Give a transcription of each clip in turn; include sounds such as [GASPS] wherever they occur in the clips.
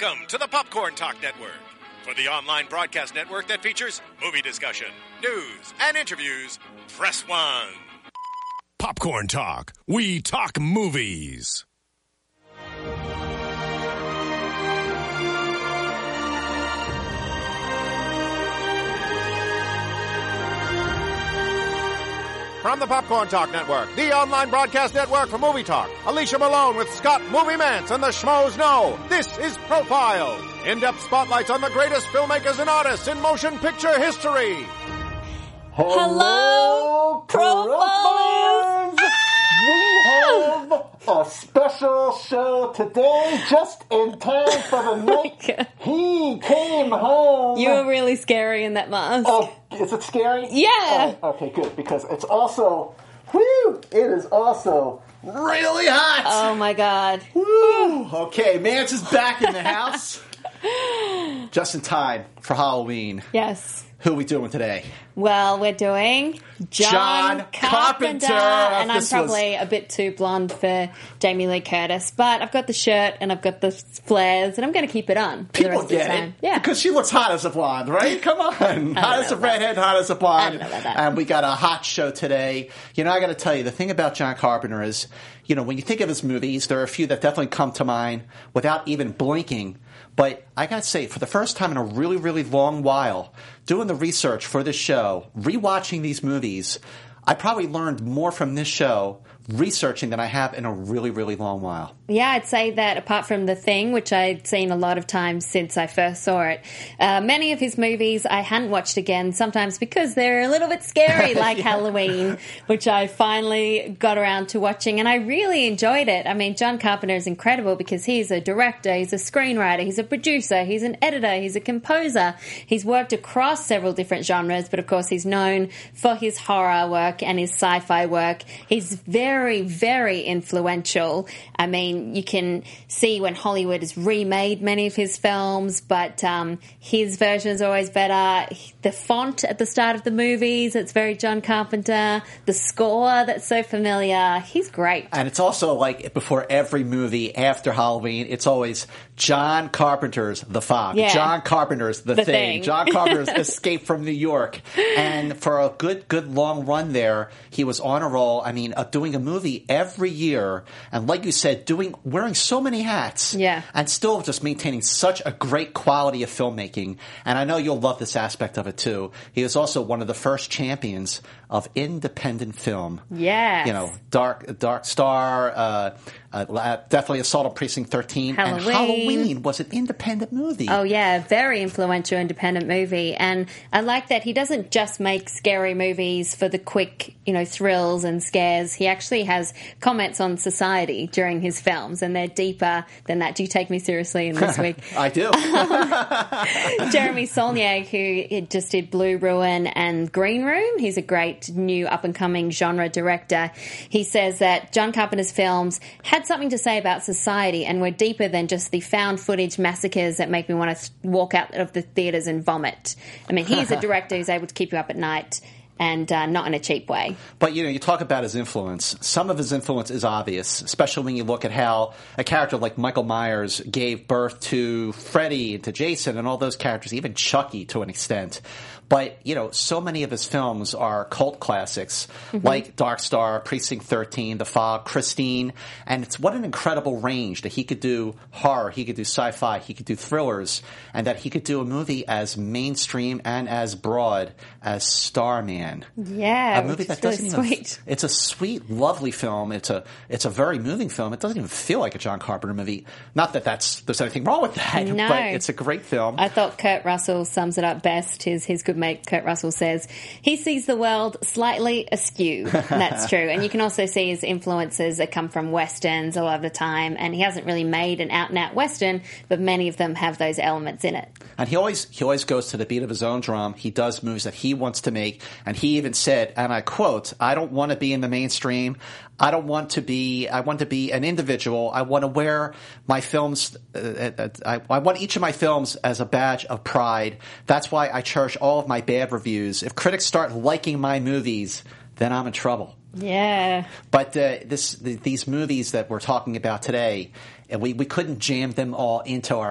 Welcome to the Popcorn Talk Network, for the online broadcast network that features movie discussion, news, and interviews. Press one. Popcorn Talk. We talk movies. From the Popcorn Talk Network, the online broadcast network for movie talk, Alicia Malone with Scott Movie Mantz and the Schmoes Know. This is Profile. In-depth spotlights on the greatest filmmakers and artists in motion picture history. Hello, Profilers! Ah! We have a special show today, just in time for the [LAUGHS] night oh he came home. You were really scary in that mask. Oh, is it scary? Yeah. Oh, okay, good, because it's also, whew, it is also really hot. Oh my god. Woo. Okay, Mantz is back in the [LAUGHS] house. just in time for Halloween. Yes. Who are we doing today? Well, we're doing John, John Carpenter, Carpenter. and I'm This was- probably a bit too blonde for Jamie Lee Curtis, but I've got the shirt and I've got the flares, and I'm going to keep it on People rest of the get it. Yeah. Because she looks hot as a blonde, right? Come on. [LAUGHS] hot as a redhead, hot as a blonde. I don't know about that. And we got a hot show today. You know, I got to tell you, the thing about John Carpenter is, you know, when you think of his movies, there are a few that definitely come to mind without even blinking. But I got to say, for the first time in a really, really long while, doing the research for this show, rewatching these movies, I probably learned more from this show researching than I have in a really, really long while. Yeah, I'd say that apart from The Thing, which I'd seen a lot of times since I first saw it, uh, many of his movies I hadn't watched again, sometimes because they're a little bit scary, [LAUGHS] like Halloween, which I finally got around to watching, and I really enjoyed it. I mean, John Carpenter is incredible because he's a director, he's a screenwriter, he's a producer, he's an editor, he's a composer. He's worked across several different genres, but of course, he's known for his horror work and his sci fi work. He's very, very influential. I mean, you can see when Hollywood has remade many of his films, but um, his version is always better. The font at the start of the movies, it's very John Carpenter. The score that's so familiar. He's great. And it's also like before every movie after Halloween, it's always John Carpenter's The Fog, Yeah. John Carpenter's The, The thing. Thing. John [LAUGHS] Carpenter's Escape from New York. And for a good, good long run there, he was on a roll. I mean, uh, doing a movie every year, and like you said, doing wearing so many hats, Yeah. and still just maintaining such a great quality of filmmaking. And I know you'll love this aspect of it too. He was also one of the first champions of independent film. Yeah. you know, Dark Dark Star, uh, uh, definitely Assault on Precinct 13. And Halloween. Halloween was an independent movie. Oh yeah, very influential independent movie, and I like that he doesn't just make scary movies for the quick, you know, thrills and scares. He actually has comments on society during his films, and they're deeper than that. Do you take me seriously in this [LAUGHS] week? I do. [LAUGHS] Jeremy Saulnier, who just did Blue Ruin and Green Room. He's a great new up and coming genre director. He says that John Carpenter's films had something to say about society and were deeper than just the found footage massacres that make me want to walk out of the theaters and vomit. I mean, he's a [LAUGHS] director who's able to keep you up at night and uh, not in a cheap way. But you know, you talk about his influence. Some of his influence is obvious, especially when you look at how a character like Michael Myers gave birth to Freddy and to Jason and all those characters, even Chucky to an extent. But you know, so many of his films are cult classics, mm-hmm. like Dark Star, Precinct 13, The Fog, Christine, and it's what an incredible range that he could do horror, he could do sci-fi, he could do thrillers, and that he could do a movie as mainstream and as broad as Starman Yeah, a movie that really doesn't even. It's a sweet, lovely film. It's a it's a very moving film. It doesn't even feel like a John Carpenter movie. Not that that's there's anything wrong with that, [LAUGHS] No. but it's a great film. I thought Kurt Russell sums it up best. His his good mate Kurt Russell says he sees the world slightly askew. That's [LAUGHS] true. And you can also see his influences that come from westerns a lot of the time. And he hasn't really made an out and out western, but many of them have those elements in it. And he always he always goes to the beat of his own drum. He does movies that he wants to make, and he even said, and I quote, "I don't want to be in the mainstream. I don't want to be. I want to be an individual. I want to wear my films. Uh, uh, I, I want each of my films as a badge of pride. That's why I cherish all of my bad reviews. If critics start liking my movies, then I'm in trouble." Yeah. But uh, this th- these movies that we're talking about today, and we, we couldn't jam them all into our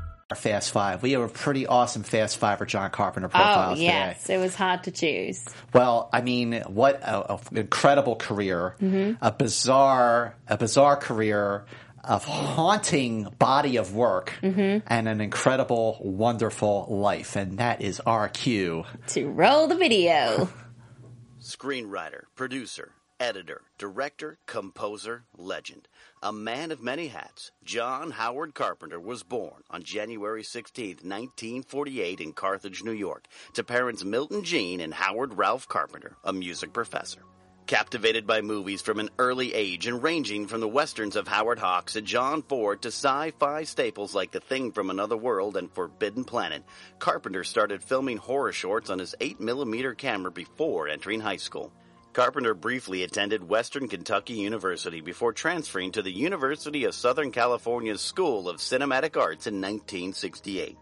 Our Fast Five. We have a pretty awesome Fast Five for John Carpenter Oh, profiles today. yes. It was hard to choose. Well, I mean, what a, a incredible career, Mm-hmm. a bizarre, a bizarre career, a haunting body of work, Mm-hmm. and an incredible, wonderful life, and that is our cue. To roll the video. [LAUGHS] Screenwriter, producer, editor, director, composer, legend. A man of many hats, John Howard Carpenter was born on January 16, 1948 in Carthage, New York, to parents Milton Jean and Howard Ralph Carpenter, a music professor. Captivated by movies from an early age and ranging from the westerns of Howard Hawks and John Ford to sci-fi staples like The Thing from Another World and Forbidden Planet, Carpenter started filming horror shorts on his 8mm camera before entering high school. Carpenter briefly attended Western Kentucky University before transferring to the University of Southern California's School of Cinematic Arts in 1968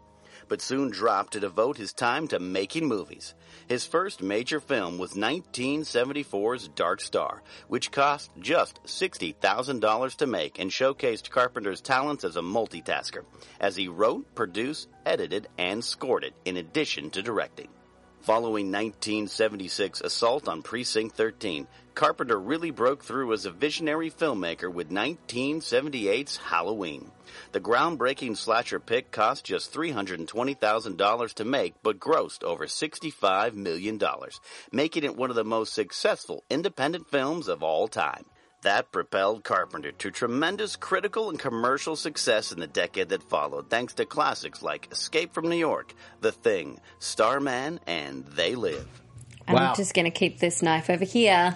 but soon dropped to devote his time to making movies. His first major film was 1974's Dark Star, which cost just $60,000 to make and showcased Carpenter's talents as a multitasker, as he wrote, produced, edited, and scored it in addition to directing. Following 1976 Assault on Precinct 13, Carpenter really broke through as a visionary filmmaker with 1978's Halloween. The groundbreaking slasher pick cost just $320,000 to make but grossed over $65 million, making it one of the most successful independent films of all time. That propelled Carpenter to tremendous critical and commercial success in the decade that followed, thanks to classics like Escape from New York, The Thing, Starman, and They Live. Wow. I'm just going to keep this knife over here,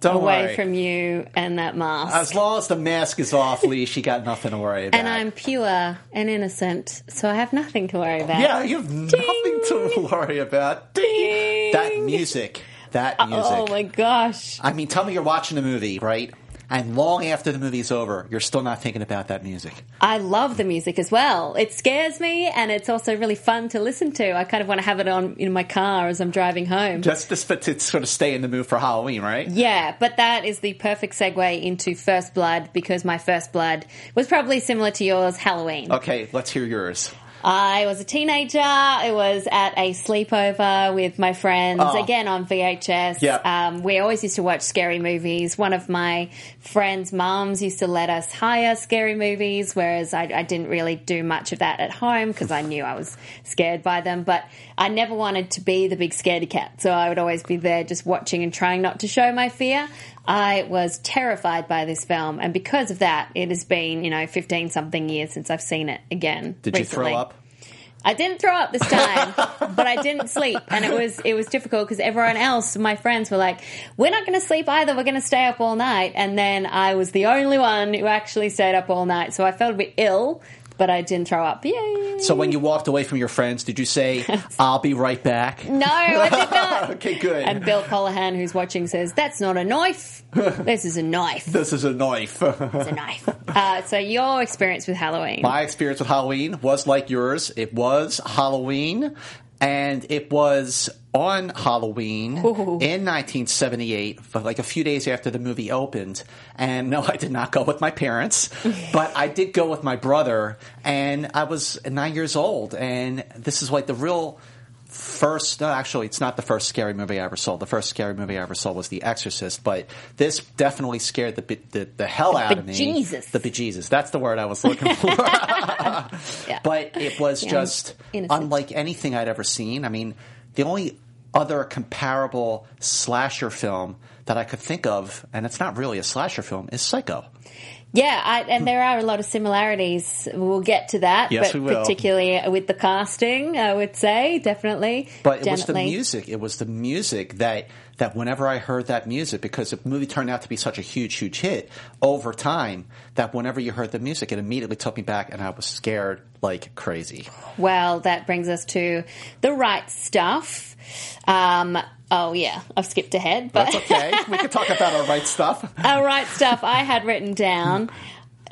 Don't away worry. from you and that mask. As long as the mask is off, Lee, she got nothing to worry about. and I'm pure and innocent, so I have nothing to worry about. yeah, you have nothing to worry about. Ding. That music, that oh, music. Oh my gosh. I mean, tell me you're watching a movie, right? And long after the movie's over, you're still not thinking about that music. I love the music as well. It scares me and it's also really fun to listen to. I kind of want to have it on in my car as I'm driving home. Just to, to sort of stay in the mood for Halloween, right? Yeah, but that is the perfect segue into First Blood because my First Blood was probably similar to yours, Halloween. Okay, let's hear yours. I was a teenager. It was at a sleepover with my friends, Oh. again on VHS. Um, we always used to watch scary movies. One of my friends' moms used to let us hire scary movies, whereas I, I didn't really do much of that at home because I knew I was scared by them. But I never wanted to be the big scaredy cat, so I would always be there just watching and trying not to show my fear. I was terrified by this film, and because of that, it has been, you know, 15 something years since I've seen it again. Did you throw up? I didn't throw up this time, [LAUGHS] but I didn't sleep, and it was it was difficult because everyone else, my friends, were like, "We're not going to sleep either. We're going to stay up all night." And then I was the only one who actually stayed up all night, so I felt a bit ill, but I didn't throw up. Yay! So when you walked away from your friends, did you say, [LAUGHS] I'll be right back? no, I did not. [LAUGHS] Okay, good. And Bill Callahan, who's watching, says, "That's not a knife. [LAUGHS] This is a knife. This is a knife. It's a knife." Uh, so your experience with Halloween? My experience with Halloween was like yours. It was Halloween, and it was on Halloween in 1978, for like a few days after the movie opened. And no, [LAUGHS] I did not go with my parents, [LAUGHS] but I did go with my brother, and I was nine years old. And this is like the real first no actually it's not the first scary movie i ever saw the first scary movie i ever saw was the exorcist but this definitely scared the the, the hell out of me bejesus. the bejesus that's the word i was looking for [LAUGHS] [LAUGHS] Yeah. but it was Yeah, just innocent. unlike anything I'd ever seen. I mean, the only other comparable slasher film that I could think of, and it's not really a slasher film, is Psycho. Yeah, I, and there are a lot of similarities. We'll get to that, Yes, but we will. particularly with the casting, I would say definitely. But it was the definitely. music. It was the music that that whenever I heard that music, because the movie turned out to be such a huge, huge hit over time, that whenever you heard the music, it immediately took me back, and I was scared like crazy. Well, that brings us to the right stuff. Um, oh yeah, I've skipped ahead, but That's okay. [LAUGHS] we can talk about our right stuff. our All right, stuff I had written down.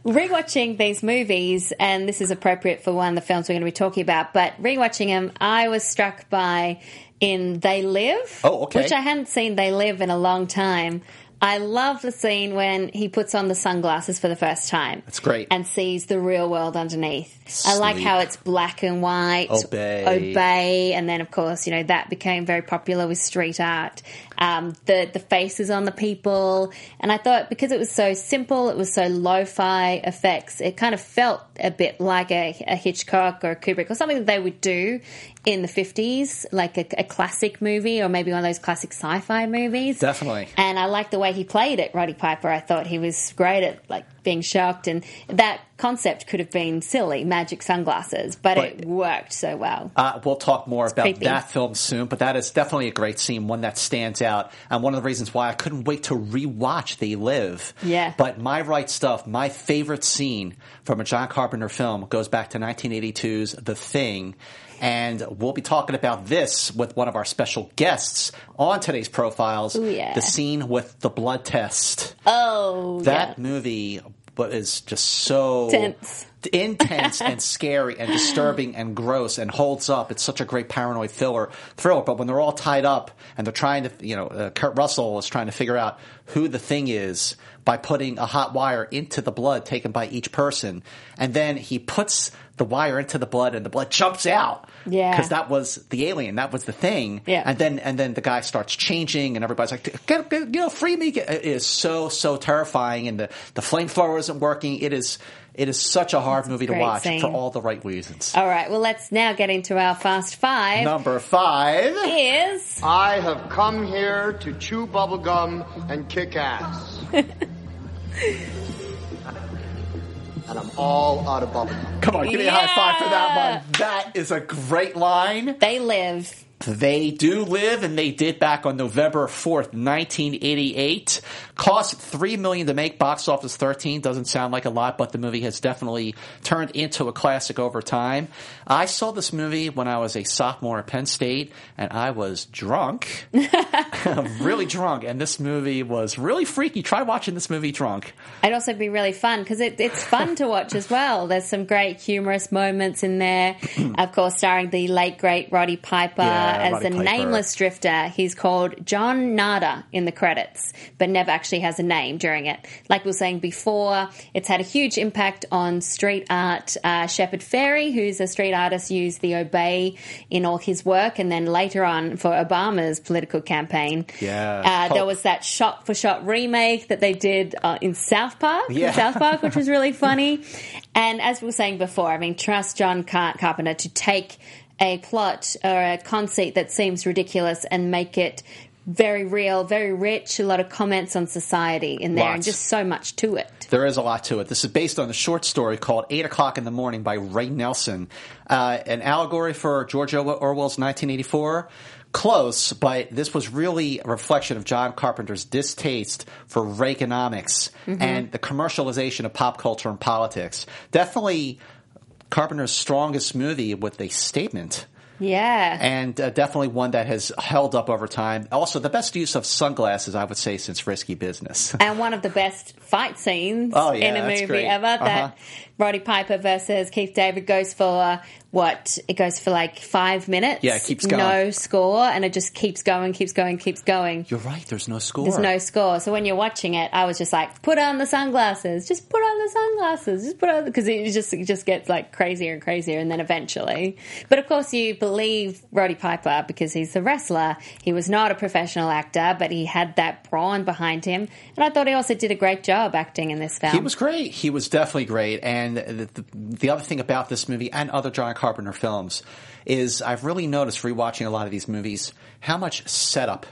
Rewatching these movies, and this is appropriate for one of the films we're going to be talking about, but rewatching them, I was struck by in They Live. Oh, okay. Which I hadn't seen They Live in a long time. I love the scene when he puts on the sunglasses for the first time. That's great. And sees the real world underneath. I like how it's black and white. Obey. Obey. And then, of course, you know, that became very popular with street art. Um, the, the faces on the people. And I thought because it was so simple, it was so lo-fi effects, it kind of felt a bit like a, a Hitchcock or a Kubrick or something that they would do in the 50s, like a, a classic movie or maybe one of those classic sci-fi movies. Definitely. And I liked the way he played it, Roddy Piper. I thought he was great at like being shocked, and that concept could have been silly, magic sunglasses, but, But- it worked so well. Uh, we'll talk more about creepy. that film soon, but that is definitely a great scene, one that stands out, and one of the reasons why I couldn't wait to rewatch They Live. Yeah. But My Right Stuff, my favorite scene from a John Carpenter film, goes back to 1982's The Thing. And we'll be talking about this with one of our special guests on today's profiles. Ooh, yeah. The scene with the blood test. Oh, That yeah. movie but is just so Tense. intense and [LAUGHS] scary and disturbing and gross and holds up. It's such a great paranoid thriller. Thriller, but when they're all tied up and they're trying to, you know, uh, Kurt Russell is trying to figure out who the thing is by putting a hot wire into the blood taken by each person, and then he puts the wire into the blood and the blood jumps out. Yeah. because that was the alien. That was the thing. Yeah. and then and then the guy starts changing, and everybody's like, get, get, you know, free me. Get- It is so so terrifying, and the the flamethrower isn't working. It is it is such a hard movie to watch scene. for all the right reasons. All right, well, let's now get into our Fast Five. Number five. Is I have come here to chew bubblegum and kick ass. [LAUGHS] and I'm all out of bubblegum. Come on, give me a high five for that one. That is a great line. They Live. They do live, and they did back on November fourth, nineteen eighty-eight. Cost three million to make. Box office thirteen. Doesn't sound like a lot, but the movie has definitely turned into a classic over time. I saw this movie when I was a sophomore at Penn State, and I was drunk, [LAUGHS] [LAUGHS] really drunk. And this movie was really freaky. Try watching this movie drunk. It'd also be really fun because it, it's fun to watch as well. There's some great humorous moments in there. [CLEARS THROAT] of course, starring the late great Roddy Piper Yeah, as Roddy the nameless drifter. He's called John Nada in the credits, but never actually has a name during it. Like we were saying before, it's had a huge impact on street art. Uh, Shepard Fairey, who's a street artist, used the Obey in all his work, and then later on for Obama's political campaign. Yeah. Uh, there was that shot for shot remake that they did uh, in South Park, in Yeah. South Park, which was really [LAUGHS] funny. And as we were saying before, I mean, trust John Car- Carpenter to take a plot or a conceit that seems ridiculous and make it very real, very rich, a lot of comments on society in there, and just so much to it. There is a lot to it. This is based on a short story called Eight O'Clock in the Morning by Ray Nelson, uh, an allegory for George Orwell's 1984. Close, but this was really a reflection of John Carpenter's distaste for Reaganomics and the commercialization of pop culture and politics. Definitely Carpenter's strongest movie with a statement Yeah. and uh, definitely one that has held up over time. Also, the best use of sunglasses, I would say, since Risky Business. and one of the best fight scenes Oh, yeah, in a movie great. ever. Uh-huh. That Roddy Piper versus Keith David goes for what? It goes for like five minutes. Yeah, it keeps going. No score, and it just keeps going, keeps going, keeps going. You're right. There's no score. There's no score. So when you're watching it, I was just like, put on the sunglasses. Just put on the sunglasses. Just put on because it just it just gets like crazier and crazier, and then eventually. But of course, you believe Roddy Piper because he's a wrestler. He was not a professional actor, but he had that brawn behind him, and I thought he also did a great job acting in this film. He was great. He was definitely great. And the, the, the other thing about this movie and other John Carpenter films is I've really noticed rewatching a lot of these movies how much setup.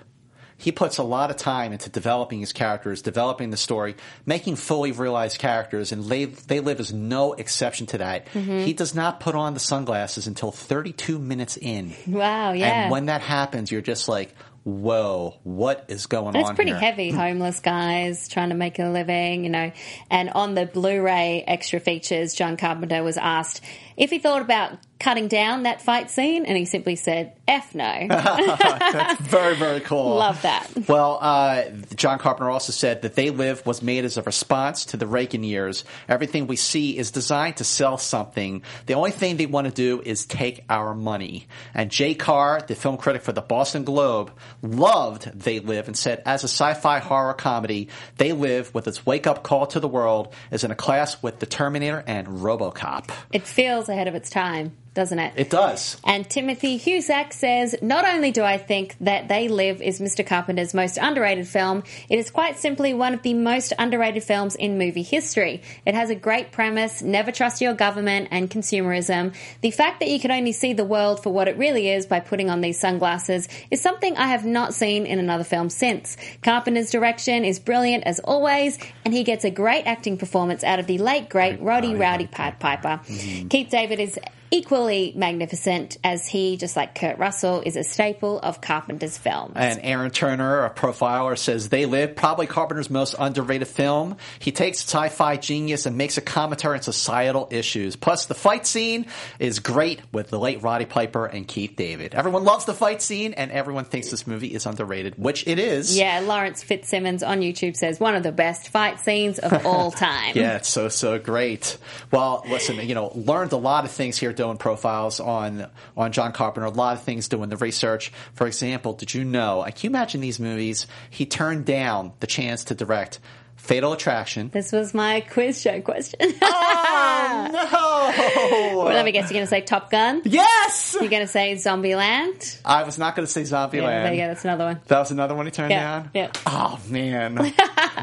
He puts a lot of time into developing his characters, developing the story, making fully realized characters, and they, they live is no exception to that. Mm-hmm. He does not put on the sunglasses until 32 minutes in. Wow, yeah. And when that happens, you're just like, whoa, what is going It's on It's pretty here? heavy. [CLEARS THROAT] Homeless guys trying to make a living, you know. And on the Blu-ray extra features, John Carpenter was asked if he thought about cutting down that fight scene, and he simply said, "F no." [LAUGHS] That's very, very cool. Love that. Well, uh, John Carpenter also said that They Live was made as a response to the Reagan years. Everything we see is designed to sell something. The only thing they want to do is take our money. And Jay Carr, the film critic for the Boston Globe, loved They Live and said, as a sci-fi horror comedy, They Live, with its wake-up call to the world, is in a class with The Terminator and RoboCop. It feels ahead of its time, doesn't it? It does. And Timothy Husak says, Not only do I think that They Live is Mr. Carpenter's most underrated film, it is quite simply one of the most underrated films in movie history. It has a great premise, never trust your government, and consumerism. The fact that you can only see the world for what it really is by putting on these sunglasses is something I have not seen in another film since. Carpenter's direction is brilliant as always, and he gets a great acting performance out of the late, great Roddy Rowdy Pied Piper. Mm-hmm. Keith David is equally magnificent as he, just like Kurt Russell, is a staple of Carpenter's films. And Aaron Turner, a profiler, says They Live, probably Carpenter's most underrated film. He takes sci-fi genius and makes a commentary on societal issues. Plus, the fight scene is great with the late Roddy Piper and Keith David. Everyone loves the fight scene, and everyone thinks this movie is underrated, which it is. yeah, Lawrence Fitzsimmons on YouTube says one of the best fight scenes of all [LAUGHS] time. Yeah, it's so so great. Well, listen, you know, learned a lot of things here doing profiles on on John Carpenter. A lot of things doing the research. For example, did you know? Can you imagine these movies? He turned down the chance to direct Fatal Attraction. This was my quiz show question. Oh [LAUGHS] no! well, let me guess, you're going to say Top Gun? yes, You're going to say Zombieland? I was not going to say Zombieland. Yeah, there you go, that's another one. That was another one he turned Yeah, down. yeah. Oh man, [LAUGHS]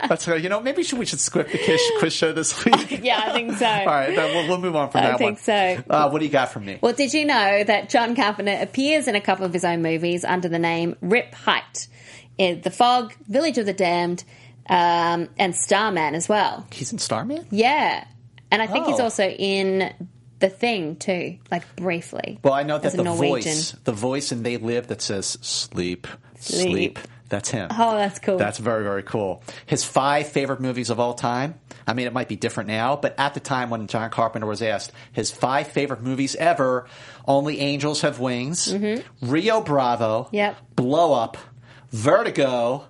that's you know maybe we should script the quiz, quiz show this [LAUGHS] week. Yeah, I think so. All right, then we'll, we'll move on from I that I think one. so. Uh, what do you got from me? Well, did you know that John Carpenter appears in a couple of his own movies under the name Rip Height? In The Fog, Village of the Damned, um, and Starman as well. He's in Starman. Yeah. And I think he's Oh. also in The Thing too, like briefly. Well, I know that as a the Norwegian. voice, the voice in They Live that says sleep, sleep, Sleep. that's him. Oh, that's cool. That's very, very cool. His five favorite movies of all time. I mean, it might be different now, but at the time when John Carpenter was asked his five favorite movies ever, Only Angels Have Wings, Rio Bravo, Mm-hmm. Yep. Blow Up, Vertigo,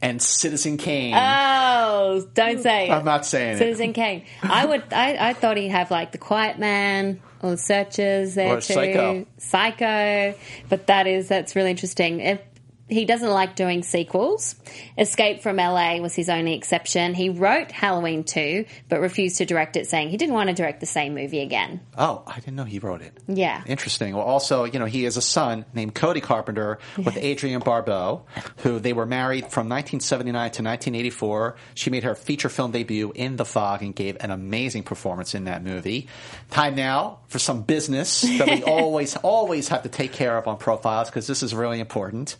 and Citizen Kane. Oh, don't say it. I'm not saying it. Citizen Kane. I would. I, I thought he'd have like The Quiet Man or The Searchers there Or too. Psycho. Psycho. But that is that's really interesting. If he doesn't like doing sequels. Escape from LA was his only exception. He wrote Halloween 2, but refused to direct it, saying he didn't want to direct the same movie again. Oh, I didn't know he wrote it. Yeah. Interesting. Well, also, you know, he has a son named Cody Carpenter with [LAUGHS] Adrienne Barbeau, who they were married from 1979 to 1984. She made her feature film debut in The Fog and gave an amazing performance in that movie. Time now for some business that we [LAUGHS] always, always have to take care of on profiles because this is really important.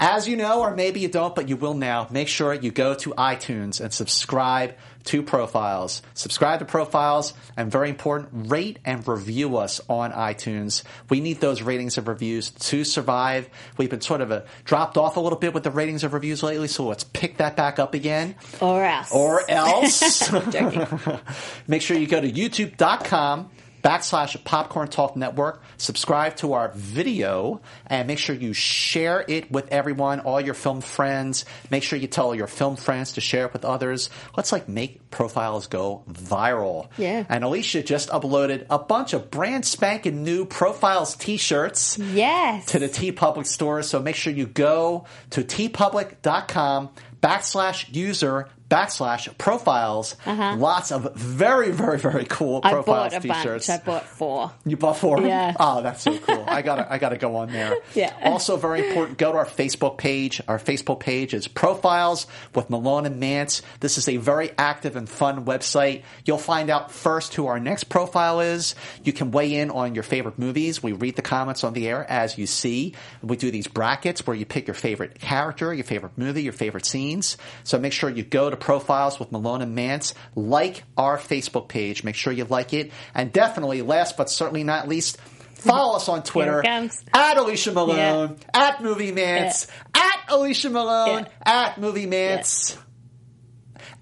As you know, or maybe you don't, but you will now, make sure you go to iTunes and subscribe to Profiles. Subscribe to Profiles, and very important, rate and review us on iTunes. We need those ratings and reviews to survive. We've been sort of uh dropped off a little bit with the ratings and reviews lately, so let's pick that back up again. Or else. Or else. [LAUGHS] [LAUGHS] Make sure you go to youtube.com backslash popcorn talk network subscribe to our video and make sure you share it with everyone all your film friends make sure you tell your film friends to share it with others let's like make profiles go viral Yeah. and alicia just uploaded a bunch of brand spanking new profiles t-shirts yes. to the TeePublic store. So make sure you go to teepublic.com backslash user backslash profiles. Lots of very, very, very cool Uh-huh. I profiles bought a t-shirts. bunch. I bought four. You bought four? Yeah. Oh, that's so cool. I gotta, I gotta go on there. [LAUGHS] Yeah. Also very important, go to our Facebook page. Our Facebook page is Profiles with Malone and Mantz. This is a very active and fun website. You'll find out first who our next profile is. You can weigh in on your favorite movies. We read the comments on the air as you see. We do these brackets where you pick your favorite character, your favorite movie, your favorite scenes. So make sure you go to Profiles with Malone and Mantz. Like our Facebook page. Make sure you like it. And definitely, last but certainly not least, follow us on Twitter at Alicia Malone, at Movie Mantz, at Alicia Malone Yeah. at Movie Mantz.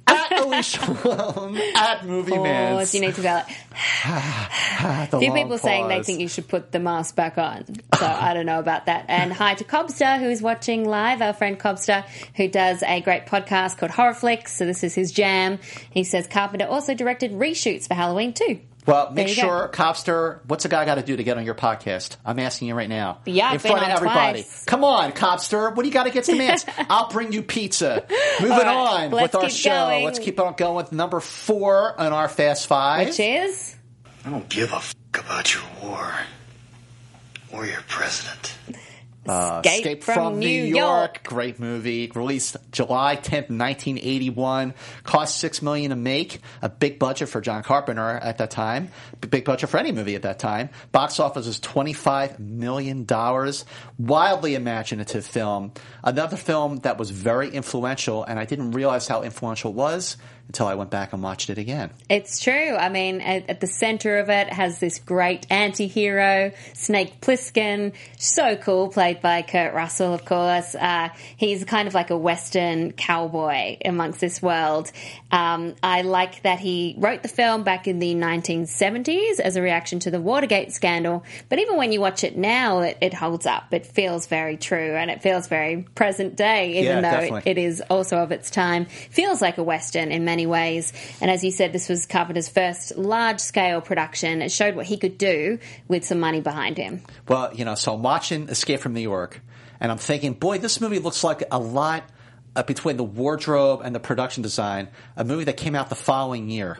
At Alicia [LAUGHS] Malone at Movie Pause. Mantz. You need to like, [SIGHS] The a few people saying they think you should put the mask back on. So I don't know about that. And hi to Cobster, who is watching live, our friend Cobster, who does a great podcast called Horror Flicks. So this is his jam. He says Carpenter also directed reshoots for Halloween too. Well, There make you go. sure, Copster, what's a guy got to do to get on your podcast? I'm asking you right now. Yeah, In front of everybody. twice. Come on, Copster. What do you got against the Mantz? [LAUGHS] I'll bring you pizza. Moving All right, on with our show. going. Let's keep on going with number four on our Fast Five. Which is I don't give a f- about your war or your president. Uh, Escape from New York. Great movie. Released July 10th, 1981. Cost 6 million to make. A big budget for John Carpenter at that time. Big budget for any movie at that time. Box office was $25 million. Wildly imaginative film. Another film that was very influential, and I didn't realize how influential it was until I went back and watched it again. It's true. I mean, at, at the center of it has this great anti-hero, Snake Plissken. So cool, played by Kurt Russell, of course. Uh, he's kind of like a Western cowboy amongst this world. Um, I like that he wrote the film back in the 1970s as a reaction to the Watergate scandal. But even when you watch it now, it, it holds up. It feels very true and it feels very present day, even Yeah, though it, it is also of its time. Feels like a Western in many ways. And as you said, this was Carpenter's first large scale production. It showed what he could do with some money behind him. Well, you know, so I'm watching Escape from New York, and I'm thinking, boy, this movie looks like a lot uh, between the wardrobe and the production design. A movie that came out the following year.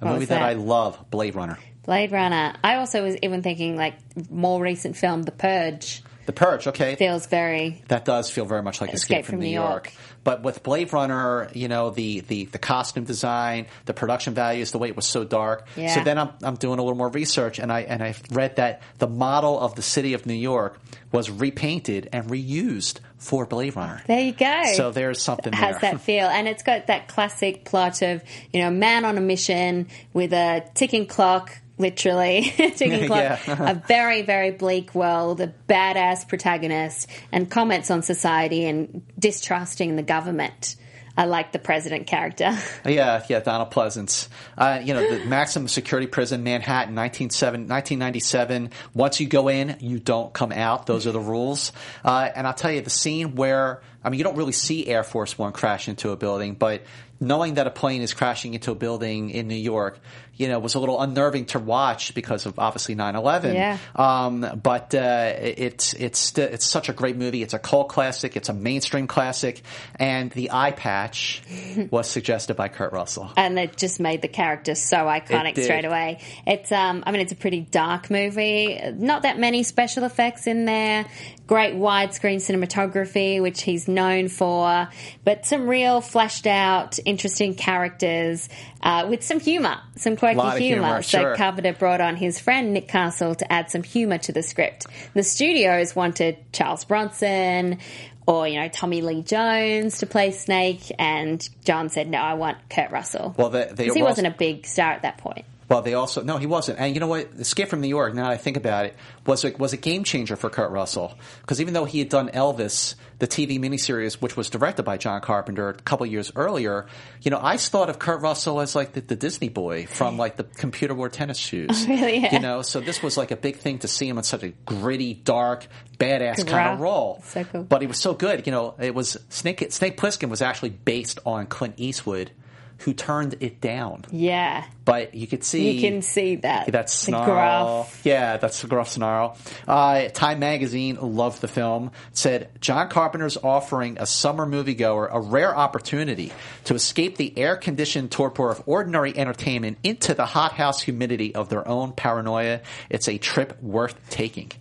A What movie that? that? I love, Blade Runner. Blade Runner. I also was even thinking like more recent film, The Purge. The Purge, okay. Feels very That does feel very much like Escape, from, New York. But with Blade Runner, you know, the, the, the costume design, the production values, the way it was so dark. Yeah. So then I'm, I'm doing a little more research and I, and I read that the model of the city of New York was repainted and reused for Blade Runner. There you go. So there's something It has there. that feel, and it's got that classic plot of you know, man on a mission with a ticking clock. Literally, [LAUGHS] ticking clock. [LAUGHS] Yeah. a very, very bleak world, a badass protagonist, and comments on society and distrusting the government. I like the president character. [LAUGHS] Yeah, yeah, Donald Pleasence. Uh, you know, the maximum security prison, Manhattan, 1997 1997. Once you go in, you don't come out. Those are the rules. Uh, and I'll tell you, the scene where, I mean, you don't really see Air Force One crash into a building, but knowing that a plane is crashing into a building in New York, you know, was a little unnerving to watch because of obviously 9-11. Yeah. Um, but uh, it's it's it's such a great movie. It's a cult classic. It's a mainstream classic, and the eye patch [LAUGHS] was suggested by Kurt Russell. and it just made the character so iconic straight away. It's um, I mean, it's a pretty dark movie. Not that many special effects in there. Great widescreen cinematography, which he's known for, but some real fleshed out, interesting characters uh, with some humor, some quirky Lot of humor, so. Carpenter brought on his friend Nick Castle to add some humor to the script. The studios wanted Charles Bronson or, you know, Tommy Lee Jones to play Snake, and John said, no, I want Kurt Russell. Well, they- they 'Cause he were wasn't a big star at that point. Well, they also no, he wasn't. And you know what? Escape from New York. Now that I think about it, was a, was a game changer for Kurt Russell because even though he had done Elvis, the TV miniseries, which was directed by John Carpenter a couple years earlier, you know, I thought of Kurt Russell as like the, the Disney boy from like the computer wore tennis shoes. [LAUGHS] Really? Yeah. You know, so this was like a big thing to see him in such a gritty, dark, badass kind of role. So cool. But he was so good. You know, it was Snake Snake Plissken was actually based on Clint Eastwood, who turned it down Yeah. but you could see You can see that. that snarl. gruff. Yeah, that's the gruff snarl. Uh, Time Magazine loved the film. Said John Carpenter's offering a summer moviegoer a rare opportunity to escape the air-conditioned torpor of ordinary entertainment into the hothouse humidity of their own paranoia. It's a trip worth taking.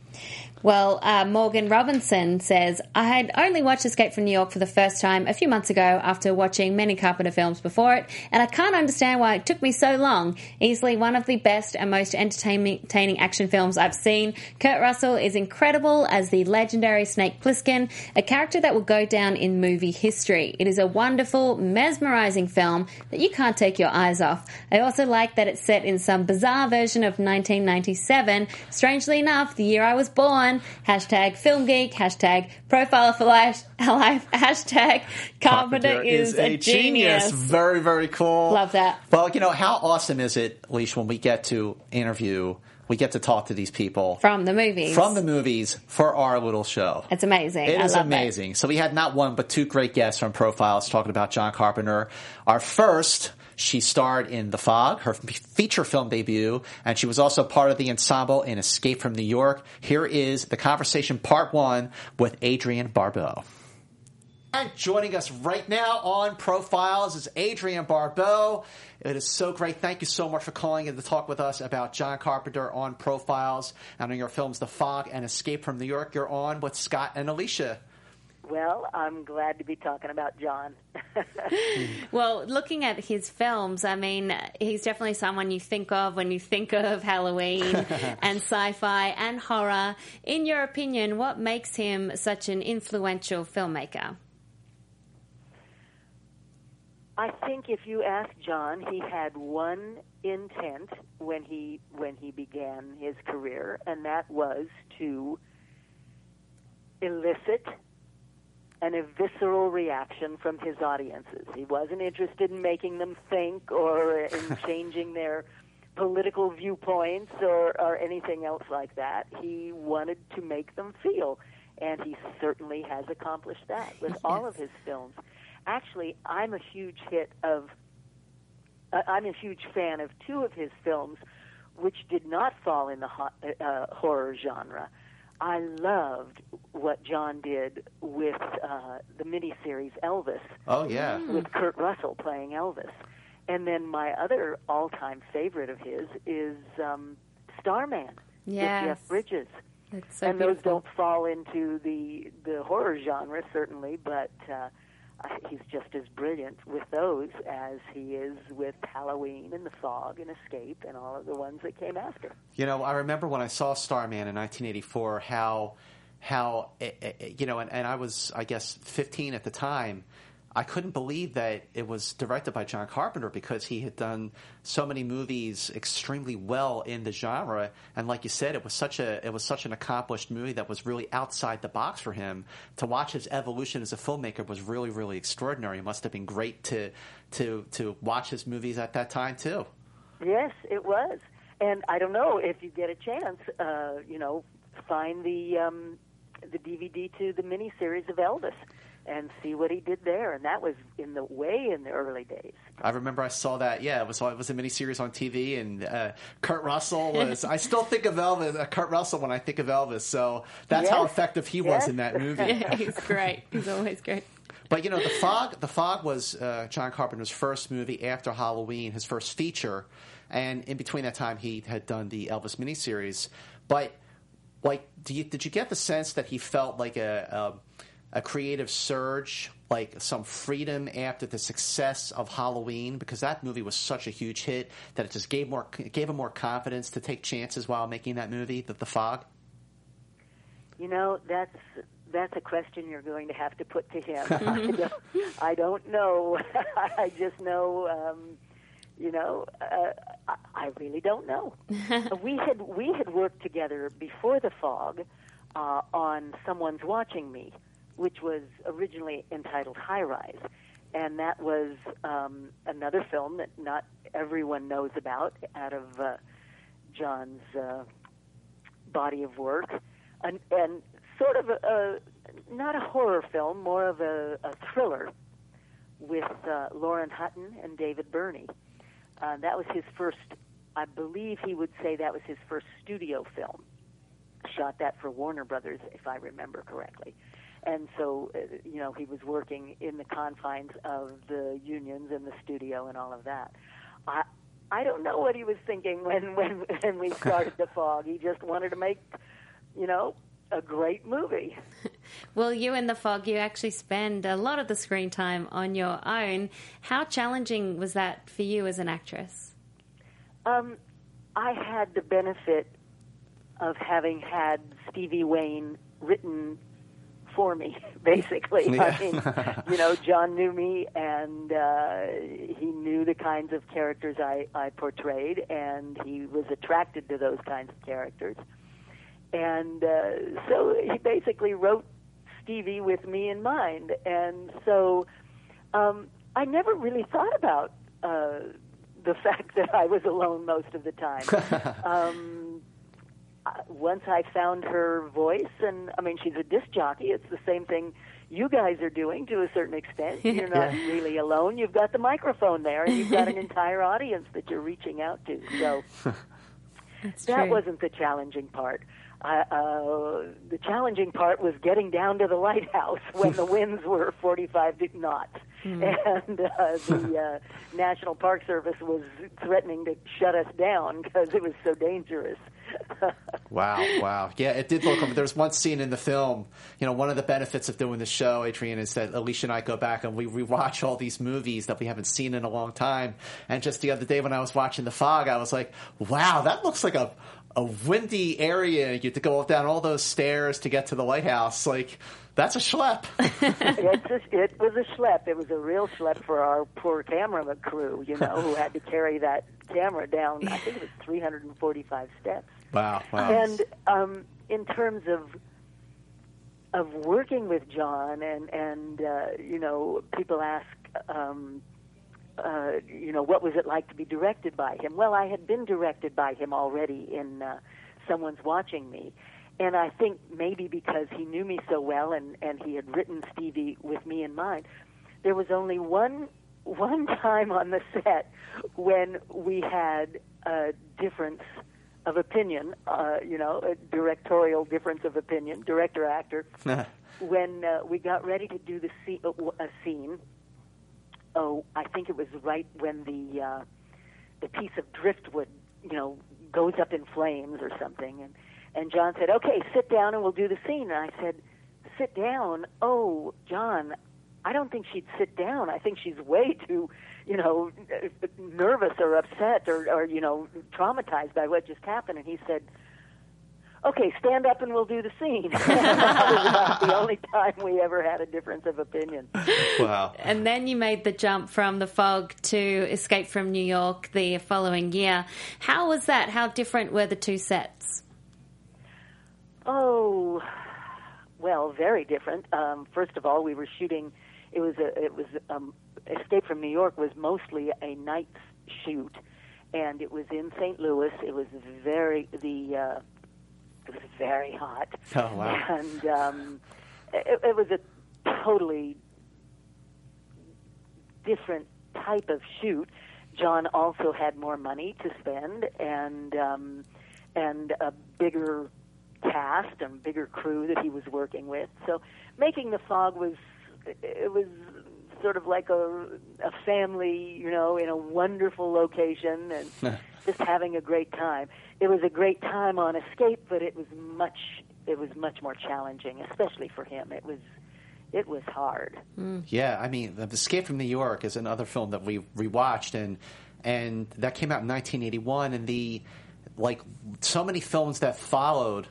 Well, uh, Morgan Robinson says, I had only watched Escape from New York for the first time a few months ago after watching many Carpenter films before it, and I can't understand why it took me so long. Easily one of the best and most entertaining action films I've seen. Kurt Russell is incredible as the legendary Snake Plissken, a character that will go down in movie history. It is a wonderful, mesmerizing film that you can't take your eyes off. I also like that it's set in some bizarre version of 1997. Strangely enough, the year I was born, fan, hashtag film geek, hashtag profile for life, life hashtag Carpenter, is, a genius. Very, very cool. Love that. Well, you know, how awesome is it, Leash, when we get to interview, we get to talk to these people From the movies. from the movies for our little show. It's amazing. It I is amazing. So we had not one but two great guests from Profiles talking about John Carpenter. Our first, she starred in The Fog, her feature film debut, and she was also part of the ensemble in Escape from New York. Here is the conversation part one with Adrienne Barbeau. And joining us right now on Profiles is Adrienne Barbeau. It is so great. Thank you so much for calling in to talk with us about John Carpenter on Profiles and on your films The Fog and Escape from New York. You're on with Scott and Alicia. Well, I'm glad to be talking about John. [LAUGHS] Well, looking at his films, I mean, he's definitely someone you think of when you think of Halloween [LAUGHS] and sci fi and horror. In your opinion, what makes him such an influential filmmaker? I think if you ask John, he had one intent when he when he began his career, and that was to elicit an a visceral reaction from his audiences. He wasn't interested in making them think or in [LAUGHS] changing their political viewpoints or, or anything else like that. He wanted to make them feel, and he certainly has accomplished that with all of his films. Actually, I'm a huge hit of. Uh, I'm a huge fan of two of his films, which did not fall in the ho- uh, horror genre. I loved what John did with uh, the miniseries Elvis Oh, yeah. with Kurt Russell playing Elvis. And then my other all-time favorite of his is um, Starman with Jeff Bridges. It's so and those don't fall into the the horror genre certainly, but uh, uh, he's just as brilliant with those as he is with Halloween and The Fog and Escape and all of the ones that came after. You know, I remember when I saw Starman in 1984, how, how, eh, eh, eh, you know, and, and I was, I guess, 15 at the time. I couldn't believe that it was directed by John Carpenter because he had done so many movies extremely well in the genre, and like you said, it was such a it was such an accomplished movie that was really outside the box for him. To watch his evolution as a filmmaker was really really extraordinary. It must have been great to to to watch his movies at that time too. Yes, it was. And I don't know if you get a chance, uh, you know, find the um, the DVD to the miniseries of Elvis and see what he did there. And that was in the way in the early days. I remember I saw that. Yeah, it was it was a miniseries on TV, and uh, Kurt Russell was. I still think of Elvis, uh, Kurt Russell, when I think of Elvis. So that's how effective he was in that movie. [LAUGHS] Yeah, he's great. He's always great. But you know, the fog. The fog was uh, John Carpenter's first movie after Halloween, his first feature, and in between that time, he had done the Elvis miniseries. But like, do you, did you get the sense that he felt like a, a a creative surge, like some freedom after the success of Halloween, because that movie was such a huge hit that it just gave more gave him more confidence to take chances while making that movie, The, the Fog. You know, that's that's a question you're going to have to put to him. [LAUGHS] I, don't, I don't know. [LAUGHS] I just know. Um, you know, uh, I, I really don't know. [LAUGHS] we had we had worked together before the fog uh, on Someone's Watching Me, which was originally entitled High Rise, and that was um, another film that not everyone knows about out of uh, John's uh, body of work, and, and sort of a, a not a horror film, more of a, a thriller with uh, Lauren Hutton and David Birney. Uh, that was his first, I believe he would say that was his first studio film. Shot that for Warner Brothers, if I remember correctly. And so, uh, you know, he was working in the confines of the unions and the studio and all of that. I, I don't know what he was thinking when [LAUGHS] when when we started the [LAUGHS] fog. He just wanted to make, you know, a great movie. [LAUGHS] Well, you in the fog, you actually spend a lot of the screen time on your own. How challenging was that for you as an actress? Um, I had the benefit of having had Stevie Wayne written for me, [LAUGHS] basically. I mean, you know, [LAUGHS] John knew me, and uh, he knew the kinds of characters I, I portrayed, and he was attracted to those kinds of characters. and uh, so he basically wrote Stevie with me in mind, and so um, I never really thought about uh, the [LAUGHS] fact that I was alone most of the time. um, once I found her voice, and I mean, she's a disc jockey. It's the same thing you guys are doing to a certain extent. [LAUGHS] You're not Yeah. really alone. You've got the microphone there, and you've got an [LAUGHS] entire audience that you're reaching out to. So [LAUGHS] that true. wasn't the challenging part. Uh, uh, the challenging part was getting down to the lighthouse when the winds were 45 de- knots, Hmm. and uh, the uh, National Park Service was threatening to shut us down because it was so dangerous. Wow, wow. Yeah, it did look. There's one scene in the film. You know, one of the benefits of doing the show, Adrienne, is that Alicia and I go back and we rewatch all these movies that we haven't seen in a long time. And just the other day when I was watching The Fog, I was like, wow, that looks like a a windy area. You have to go up down all those stairs to get to the lighthouse. Like, that's a schlep. [LAUGHS] it's a, it was a schlep. It was a real schlep for our poor camera crew, you know, who had to carry that camera down. I think it was 345 steps. Wow, wow. And um, in terms of of working with John, and and uh, you know, people ask, um, uh, you know, what was it like to be directed by him? Well, I had been directed by him already in uh, Someone's Watching Me. And I think maybe because he knew me so well and, and he had written Stevie with me in mind, there was only one one [LAUGHS] time on the set when we had a difference of opinion, uh, you know, a directorial difference of opinion, director actor, [LAUGHS] when uh, we got ready to do the scene, a scene. Oh, I think it was right when the uh, the piece of driftwood, you know, goes up in flames or something, and and John said, "Okay, sit down and we'll do the scene." And I said, "Sit down? Oh, John, I don't think she'd sit down. I think she's way too, you know, nervous or upset or, or you know, traumatized by what just happened." And he said, "Okay, stand up and we'll do the scene." [LAUGHS] that was about the [LAUGHS] only time we ever had a difference of opinion. Wow. And then you made the jump from The Fog to Escape from New York the following year. How was that? How different were the two sets? Oh, well, very different. Um, first of all, we were shooting. It was a. It was um, Escape from New York was mostly a night shoot, and it was in St. Louis. It was very the. Uh, it was very hot. [LAUGHS] Oh, wow. And um, it, it was a totally different type of shoot. John also had more money to spend and um, and a bigger cast and bigger crew that he was working with. So making the fog was it was sort of like a a family, you know, in a wonderful location and [LAUGHS] just having a great time. It was a great time on Escape, but it was much it was much more challenging, especially for him. It was it was hard. Mm. Yeah, I mean, The Escape from New York is another film that we rewatched, and and that came out in 1981, and the like so many films that followed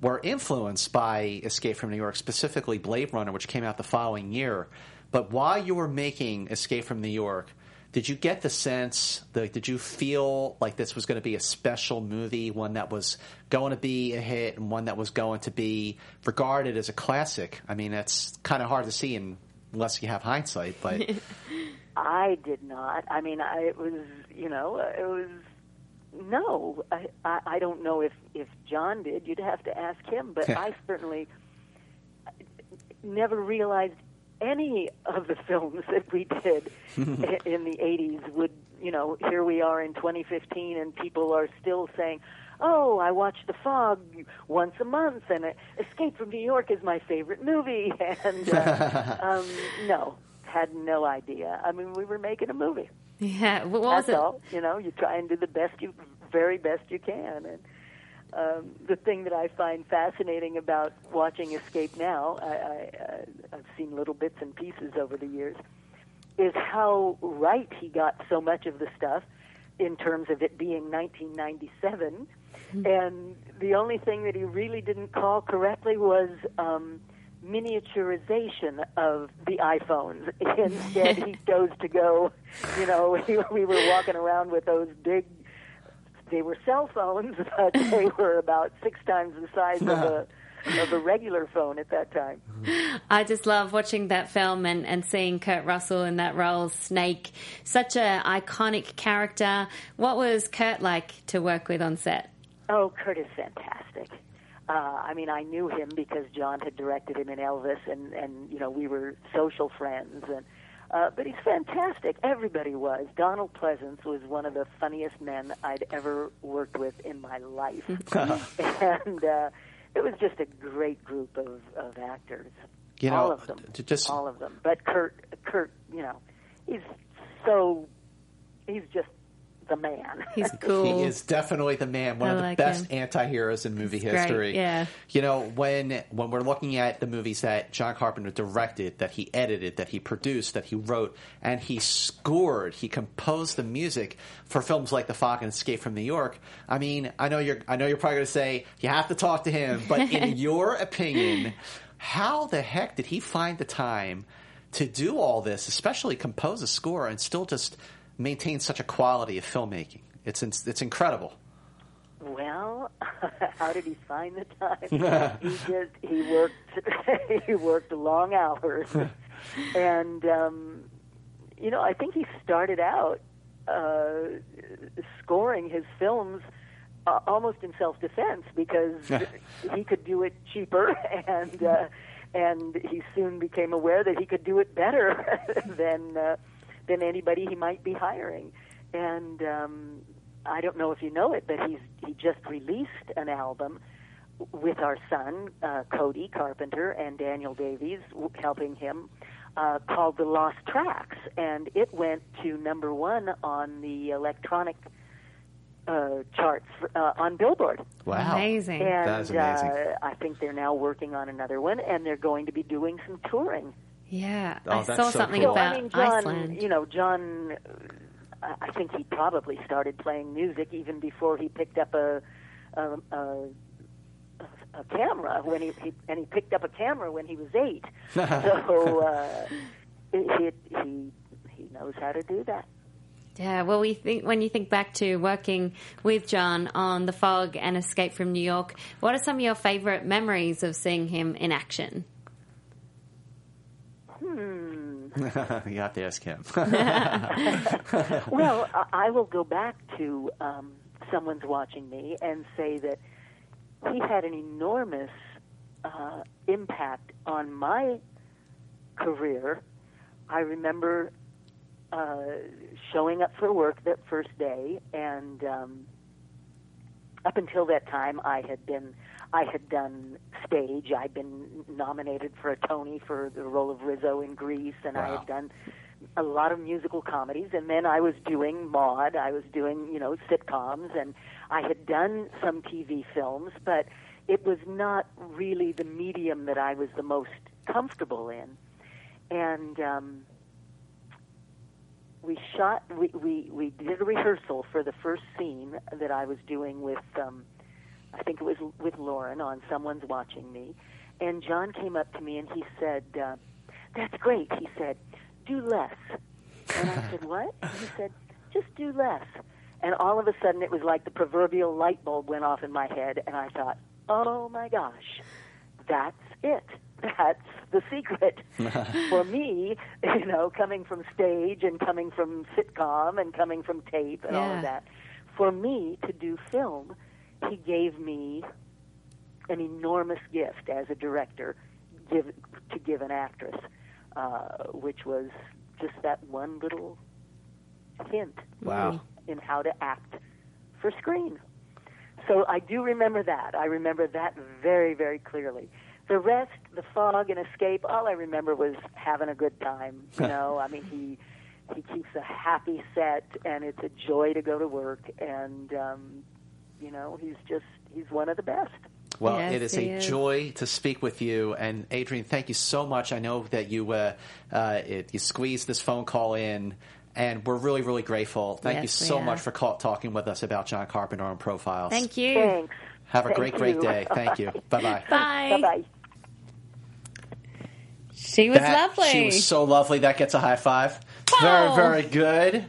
were influenced by Escape from New York, specifically Blade Runner, which came out the following year. But while you were making Escape from New York, did you get the sense? That, did you feel like this was going to be a special movie, one that was going to be a hit, and one that was going to be regarded as a classic? I mean, that's kind of hard to see unless you have hindsight. But [LAUGHS] I did not. I mean, I it was you know it was no. I I, I don't know if if John did. You'd have to ask him. But I certainly never realized any of the films that we did [LAUGHS] in the 80s would, you know, here we are in 2015 and people are still saying, oh, I watch The Fog once a month and uh, Escape from New York is my favorite movie. [LAUGHS] And uh, [LAUGHS] um, no, had no idea. I mean, we were making a movie. Yeah, what was That's it? all. You know, you try and do the best you, very best you can. And um, the thing that I find fascinating about watching Escape now, I, I, uh, I've seen little bits and pieces over the years, is how right he got so much of the stuff in terms of it being 1997. And the only thing that he really didn't call correctly was um, miniaturization of the iPhones. [LAUGHS] Instead, he [LAUGHS] chose to go, you know, [LAUGHS] we were walking around with those big they were cell phones, [LAUGHS] but they [LAUGHS] were about six times the size of a [LAUGHS] of a regular phone at that time. I just love watching that film and, and seeing Kurt Russell in that role, Snake. Such a iconic character. What was Kurt like to work with on set? Oh, Kurt is fantastic. Uh, I mean, I knew him because John had directed him in Elvis, and and you know we were social friends, and uh, but he's fantastic. Everybody was. Donald Pleasence was one of the funniest men I'd ever worked with in my life, [LAUGHS] and uh, it was just a great group of of actors. You know, all of them, just- all of them. But Kurt, Kurt, you know, he's so he's just the man. [LAUGHS] He's cool. He is definitely the man, one I of the like best him. anti-heroes in movie great, history. yeah. You know, when when we're looking at the movies that John Carpenter directed, that he edited, that he produced, that he wrote, and he scored, he composed the music for films like The Fog and Escape from New York. I mean, I know you're I know you're probably going to say you have to talk to him, but in [LAUGHS] your opinion, how the heck did he find the time to do all this, especially compose a score and still just maintain such a quality of filmmaking? It's in, it's incredible. Well, [LAUGHS] how did he find the time? [LAUGHS] he just he worked [LAUGHS] he worked long hours, and um, you know I think he started out uh, scoring his films uh, almost in self defense because he could do it cheaper and. Uh, and he soon became aware that he could do it better than uh, than anybody he might be hiring. And um, I don't know if you know it, but he's he just released an album with our son uh, Cody Carpenter and Daniel Davies w- helping him, uh, called The Lost Tracks, and it went to number one on the electronic uh, charts uh, on Billboard. Wow. Amazing. And That is amazing. Uh, I think they're now working on another one, and they're going to be doing some touring. Yeah, Oh, I saw so something cool. So, about I mean, John, Iceland. you know, John, uh, I think he probably started playing music even before he picked up a a, a, a camera when he, he and he picked up a camera when he was eight. [LAUGHS] so uh, he, he he knows how to do that. Yeah, well, we think when you think back to working with John on The Fog and Escape from New York, what are some of your favorite memories of seeing him in action? Hmm. [LAUGHS] you have to ask him. [LAUGHS] well, I- I will go back to um, someone's watching me and say that he had an enormous uh, impact on my career. I remember uh, showing up for work that first day, and um, up until that time, I had been I had done stage. I'd been nominated for a Tony for the role of Rizzo in Grease, and I had done a lot of musical comedies. And then I was doing Maude. I was doing you know sitcoms, and I had done some TV films, but it was not really the medium that I was the most comfortable in. And um, we shot we, we we did a rehearsal for the first scene that I was doing with um I think it was with Lauren on Someone's Watching Me. And John came up to me and he said uh, that's great he said. Do less. And I said [LAUGHS] what? And he said just do less. And all of a sudden it was like the proverbial light bulb went off in my head and I thought oh my gosh that's it. [LAUGHS] That's the secret. [LAUGHS] For me, you know, coming from stage and coming from sitcom and coming from tape and all of that. For me to do film, he gave me an enormous gift as a director give, to give an actress, uh, which was just that one little hint Wow. in how to act for screen. So I do remember that. I remember that very, very clearly. The rest, the fog and escape, all I remember was having a good time. You [LAUGHS] know, I mean, he he keeps a happy set, and it's a joy to go to work. And um, you know, he's just he's one of the best. Well, Yes, it is a is. joy to speak with you, and Adrienne, thank you so much. I know that you uh, uh, it, you squeezed this phone call in, and we're really, really grateful. Thank you Yes, we so much for call, talking with us about John Carpenter on Profiles. Thank you. Thanks. Have a Thank great, great day. Thank you. [LAUGHS] Bye bye. Bye. Bye bye. She was That- lovely. She was so lovely. That gets a high five. Very, very good.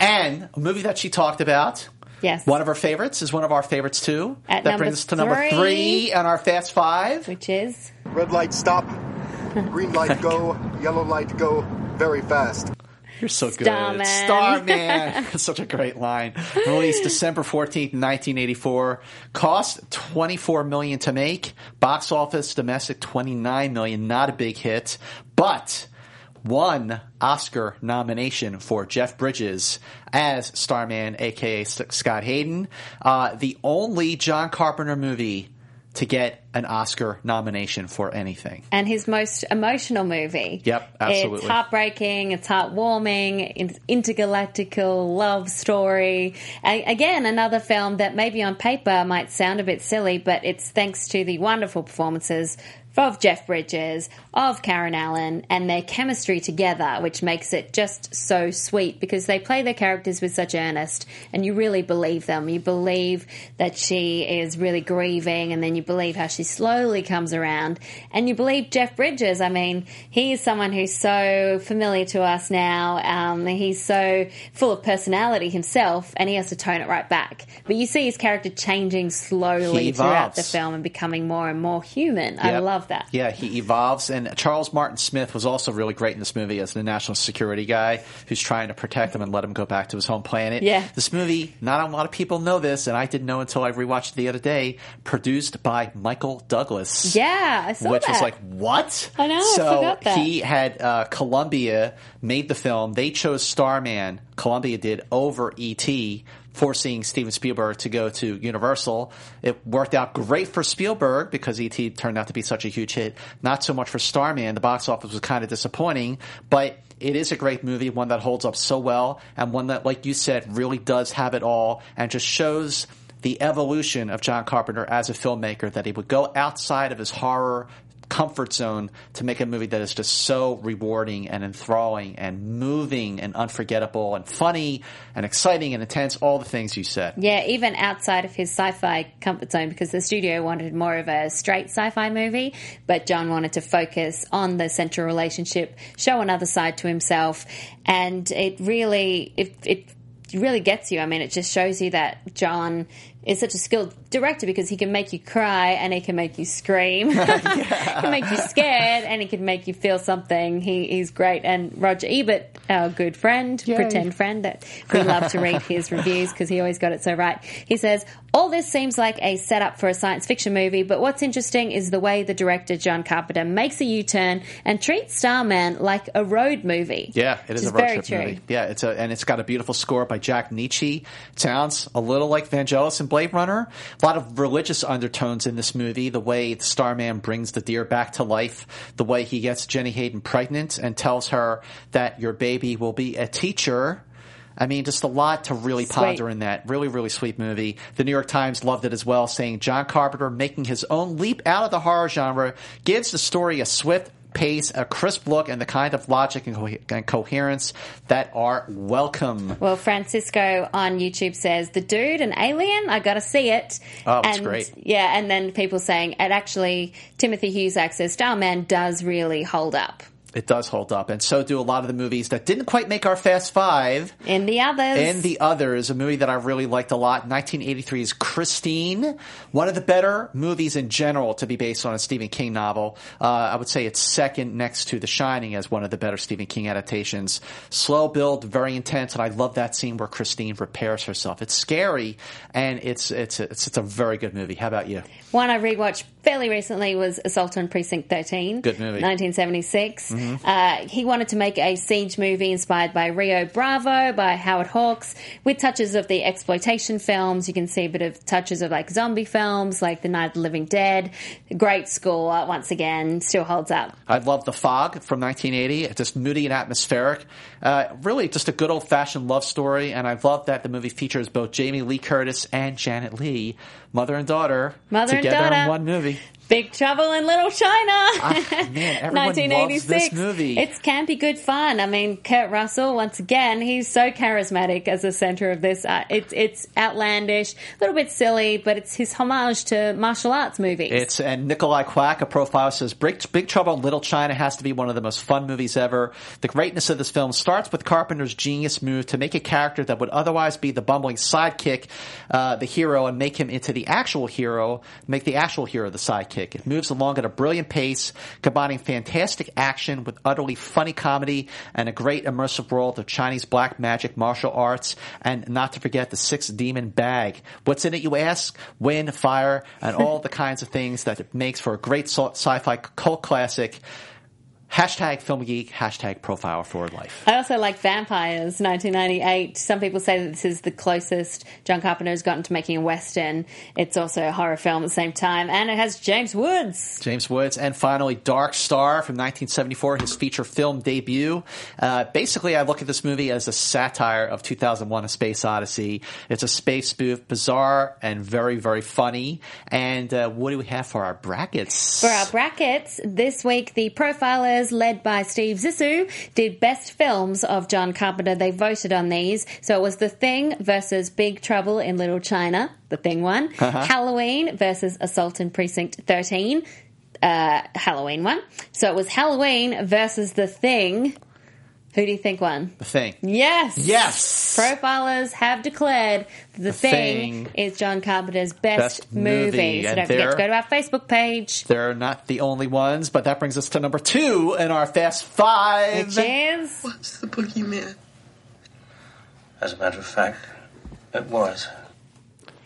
And a movie that she talked about Yes. One of our favorites is one of our favorites too. At that brings us to number three. three on our Fast Five. Which is Red light stop, [LAUGHS] green light go, yellow light go, very fast. You're so good. Starman. Starman. [LAUGHS] Such a great line. Released December 14th, 1984. Cost 24 million to make. Box office domestic 29 million. Not a big hit, but one Oscar nomination for Jeff Bridges as Starman, aka Scott Hayden. Uh, the only John Carpenter movie to get an Oscar nomination for anything. and his most emotional movie. Yep, absolutely. It's heartbreaking, it's heartwarming, it's intergalactical love story. Again, another film that maybe on paper might sound a bit silly, but it's thanks to the wonderful performances of Jeff Bridges, of Karen Allen, and their chemistry together, which makes it just so sweet because they play their characters with such earnest and you really believe them. You believe that she is really grieving and then you believe how she slowly comes around and you believe Jeff Bridges. I mean, he is someone who's so familiar to us now. Um, he's so full of personality himself and he has to tone it right back. But you see his character changing slowly throughout the film and becoming more and more human. I Yep. Love that. Yeah, he evolves. And Charles Martin Smith was also really great in this movie as the national security guy who's trying to protect him and let him go back to his home planet. Yeah. This movie, not a lot of people know this, and I didn't know until I rewatched it the other day, produced by Michael Douglas. Yeah, I saw Which that. was like, what? I know, I So forgot that. he had uh, Columbia made the film. They chose Starman. Columbia did over E.T., forcing Steven Spielberg to go to Universal. It worked out great for Spielberg because E.T. turned out to be such a huge hit. Not so much for Starman. The box office was kind of disappointing, but it is a great movie, one that holds up so well, and one that, like you said, really does have it all and just shows the evolution of John Carpenter as a filmmaker that he would go outside of his horror comfort zone to make a movie that is just so rewarding and enthralling and moving and unforgettable and funny and exciting and intense all the things you said Yeah, even outside of his sci-fi comfort zone, because the studio wanted more of a straight sci-fi movie, but John wanted to focus on the central relationship, show another side to himself, and it really, it, it really gets you. I mean, it just shows you that John is such a skilled director because he can make you cry and he can make you scream, [LAUGHS] [LAUGHS] he can make you scared, and he can make you feel something. He, he's great. And Roger Ebert, our good friend, pretend friend that we love to read his reviews because he always got it so right. He says, All this seems like a setup for a science fiction movie, but what's interesting is the way the director, John Carpenter, makes a U turn and treats Starman like a road movie. Yeah, it is a road trip true. movie. Yeah, it's a and it's got a beautiful score by Jack Nitzsche. Sounds a little like Vangelis and Blade Runner. A lot of religious undertones in this movie. The way the Starman brings the deer back to life, the way he gets Jenny Hayden pregnant and tells her that your baby will be a teacher. I mean, just a lot to really Sweet. ponder in that. Really, really sweet movie. The New York Times loved it as well, saying John Carpenter making his own leap out of the horror genre gives the story a swift pace, a crisp look, and the kind of logic and, co- and coherence that are welcome. Well, Francisco on YouTube says the dude, an alien. I got to see it. Oh, it's and, great. Yeah, and then people saying, It actually, Timothy Husak says Starman does really hold up. It does hold up, and so do a lot of the movies that didn't quite make our Fast Five. In the others, And the others, a movie that I really liked a lot, 1983's Christine, one of the better movies in general to be based on a Stephen King novel. Uh, I would say it's second next to The Shining as one of the better Stephen King adaptations. Slow build, very intense, and I love that scene where Christine repairs herself. It's scary, and it's it's it's, it's a very good movie. How about you? one I rewatched fairly recently was Assault on Precinct 13. Good movie. 1976. Mhm. Uh, he wanted to make a siege movie inspired by Rio Bravo, by Howard Hawks, with touches of the exploitation films. You can see a bit of touches of like zombie films, like The Night of the Living Dead. Great score, once again, still holds up. I love The Fog from 1980. It's just moody and atmospheric. Uh, really, just a good old fashioned love story. And I love that the movie features both Jamie Lee Curtis and Janet Leigh, mother and daughter, Mother and together daughter. in one movie. Big Trouble in Little China. Ah, man, everyone loves this [LAUGHS] movie. It's campy, good fun. I mean, Kurt Russell, once again, he's so charismatic as the center of this. Uh, it's it's outlandish, a little bit silly, but it's his homage to martial arts movies. It's and Nikolai Quack, a profile, says Big, Big Trouble in Little China has to be one of the most fun movies ever. The greatness of this film starts with Carpenter's genius move to make a character that would otherwise be the bumbling sidekick, uh, the hero, and make him into the actual hero, make the actual hero the sidekick. It moves along at a brilliant pace, combining fantastic action with utterly funny comedy and a great immersive world of Chinese black magic martial arts, and not to forget the six demon bag. What's in it, you ask? Wind, fire, and all [LAUGHS] the kinds of things that it makes for a great sci-fi cult classic. Hashtag film geek, hashtag profile for life. I also like Vampires, 1998. Some people say that this is the closest John Carpenter has gotten to making a western. It's also a horror film at the same time, and it has James Woods. James Woods, and finally Dark Star from 1974, his feature film debut. Uh, basically, I look at this movie as a satire of 2001: A Space Odyssey. It's a space spoof, bizarre and very, very funny. And uh, what do we have for our brackets? For our brackets, this week the profilers, led by Steve Zissou, did best films of John Carpenter. They voted on these. So it was The Thing versus Big Trouble in Little China, The Thing one. [LAUGHS] Uh-huh. Halloween versus Assault in Precinct 13, uh, Halloween one. So it was Halloween versus The Thing. Who do you think won? The thing. Yes. Yes. Profilers have declared the, The thing, Thing. is John Carpenter's best, Best movie. movie, So and don't forget to go to our Facebook page. They're not the only ones, but that brings us to number two in our Fast Five. Which is What's the boogeyman? As a matter of fact, it was.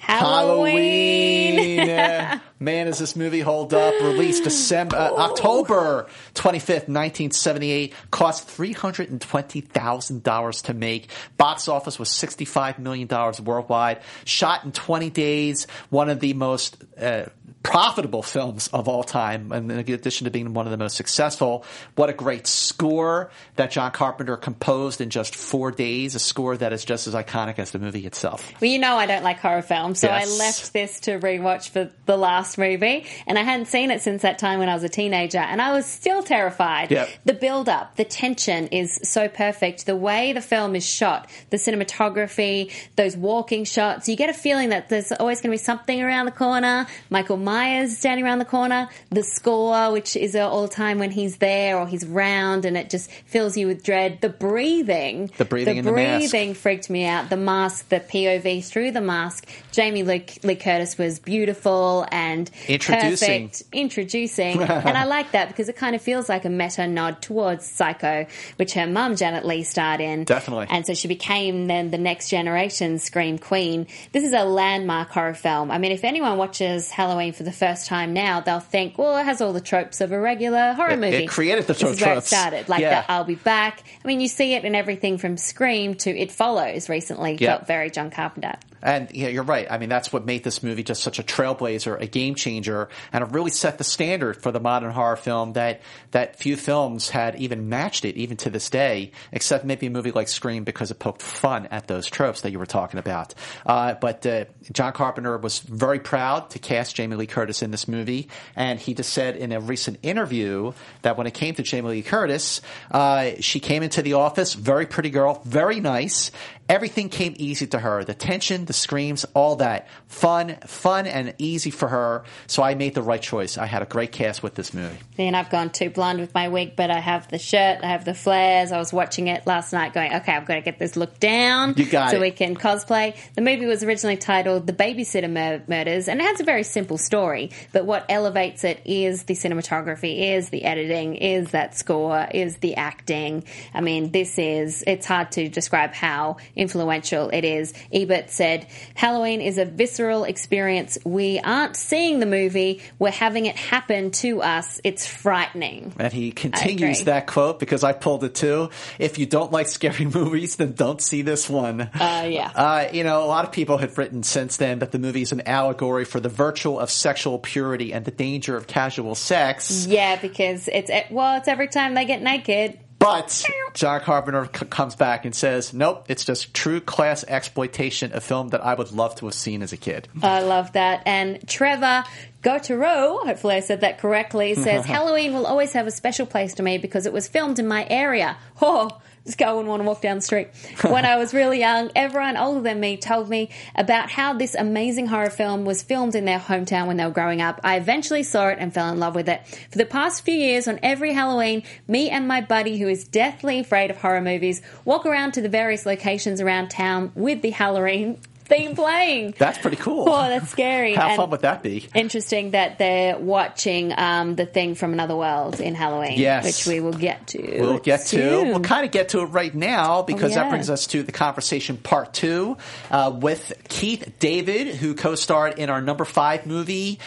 Halloween. Halloween. [LAUGHS] Man, does this movie hold up? Released December, uh, October 25th, 1978. Cost $320,000 to make. Box office was $65 million worldwide. Shot in 20 days. One of the most uh, profitable films of all time. And in addition to being one of the most successful, what a great score that John Carpenter composed in just four days. A score that is just as iconic as the movie itself. Well, you know I don't like horror films, so Yes. I left this to rewatch for the last movie, and I hadn't seen it since that time when I was a teenager, and I was still terrified. Yep. The build up, the tension is so perfect. The way the film is shot, the cinematography, those walking shots, you get a feeling that there's always going to be something around the corner. Michael Myers standing around the corner, the score, which is all the time when he's there or he's round, and it just fills you with dread. The breathing, The breathing the in the breathing freaked me out. The mask, the POV through the mask. Jamie Lee, Lee Curtis was beautiful and Introducing. perfect. Introducing. [LAUGHS] and I like that because it kind of feels like a meta nod towards Psycho, which her mum, Janet Leigh, starred in. Definitely. And so she became then the next generation Scream Queen. This is a landmark horror film. I mean, if anyone watches Halloween for the first time now, they'll think, well, it has all the tropes of a regular horror It- movie. it created the This is tro- where it started. Like Yeah. the I'll be back. I mean, you see it in everything from Scream to It Follows recently. Yeah. Felt very John Carpenter. And yeah, you're right. I mean, that's what made this movie just such a trailblazer, a game changer, and it really set the standard for the modern horror film that that few films had even matched it, even to this day, except maybe a movie like Scream because it poked fun at those tropes that you were talking about. Uh, but uh, John Carpenter was very proud to cast Jamie Lee Curtis in this movie, and he just said in a recent interview that when it came to Jamie Lee Curtis, uh, she came into the office, very pretty girl, very nice. Everything came easy to her. The tension, the screams, all that. Fun, fun and easy for her. So I made the right choice. I had a great cast with this movie. And I've gone too blonde with my wig, but I have the shirt, I have the flares. I was watching it last night going, okay, I've got to get this look down You got so it. we can cosplay. The movie was originally titled The Babysitter Mur- Murders, and it has a very simple story, but what elevates it is the cinematography, is the editing, is that score, is the acting. I mean, this is, it's hard to describe how influential it is. Ebert said, Halloween is a visceral experience. We aren't seeing the movie, we're having it happen to us. It's frightening. And he continues that quote because I pulled it too. If you don't like scary [LAUGHS] movies, then don't see this one. Uh, yeah. Uh, you know, a lot of people have written since then that the movie is an allegory for the virtue of sexual purity and the danger of casual sex. Yeah, because it's well, it's every time they get naked. But John Carpenter c- comes back and says, "Nope, it's just true class exploitation, a film that I would love to have seen as a kid." I love that. And Trevor Gotaro, hopefully I said that correctly, says [LAUGHS] Halloween will always have a special place to me because it was filmed in my area. [LAUGHS] Oh, this guy wouldn't want to walk down the street. [LAUGHS] When I was really young, everyone older than me told me about how this amazing horror film was filmed in their hometown when they were growing up. I eventually saw it and fell in love with it. For the past few years, on every Halloween, me and my buddy, who is deathly afraid of horror movies, walk around to the various locations around town with the Halloween theme playing. That's pretty cool. Oh, that's scary. How And fun would that be? Interesting that they're watching um, the thing from another world in Halloween, Yes. which we will get to. We'll get to. We'll kind of get to it right now because Oh, yeah. that brings us to the conversation part two uh, with Keith David, who co-starred in our number five movie.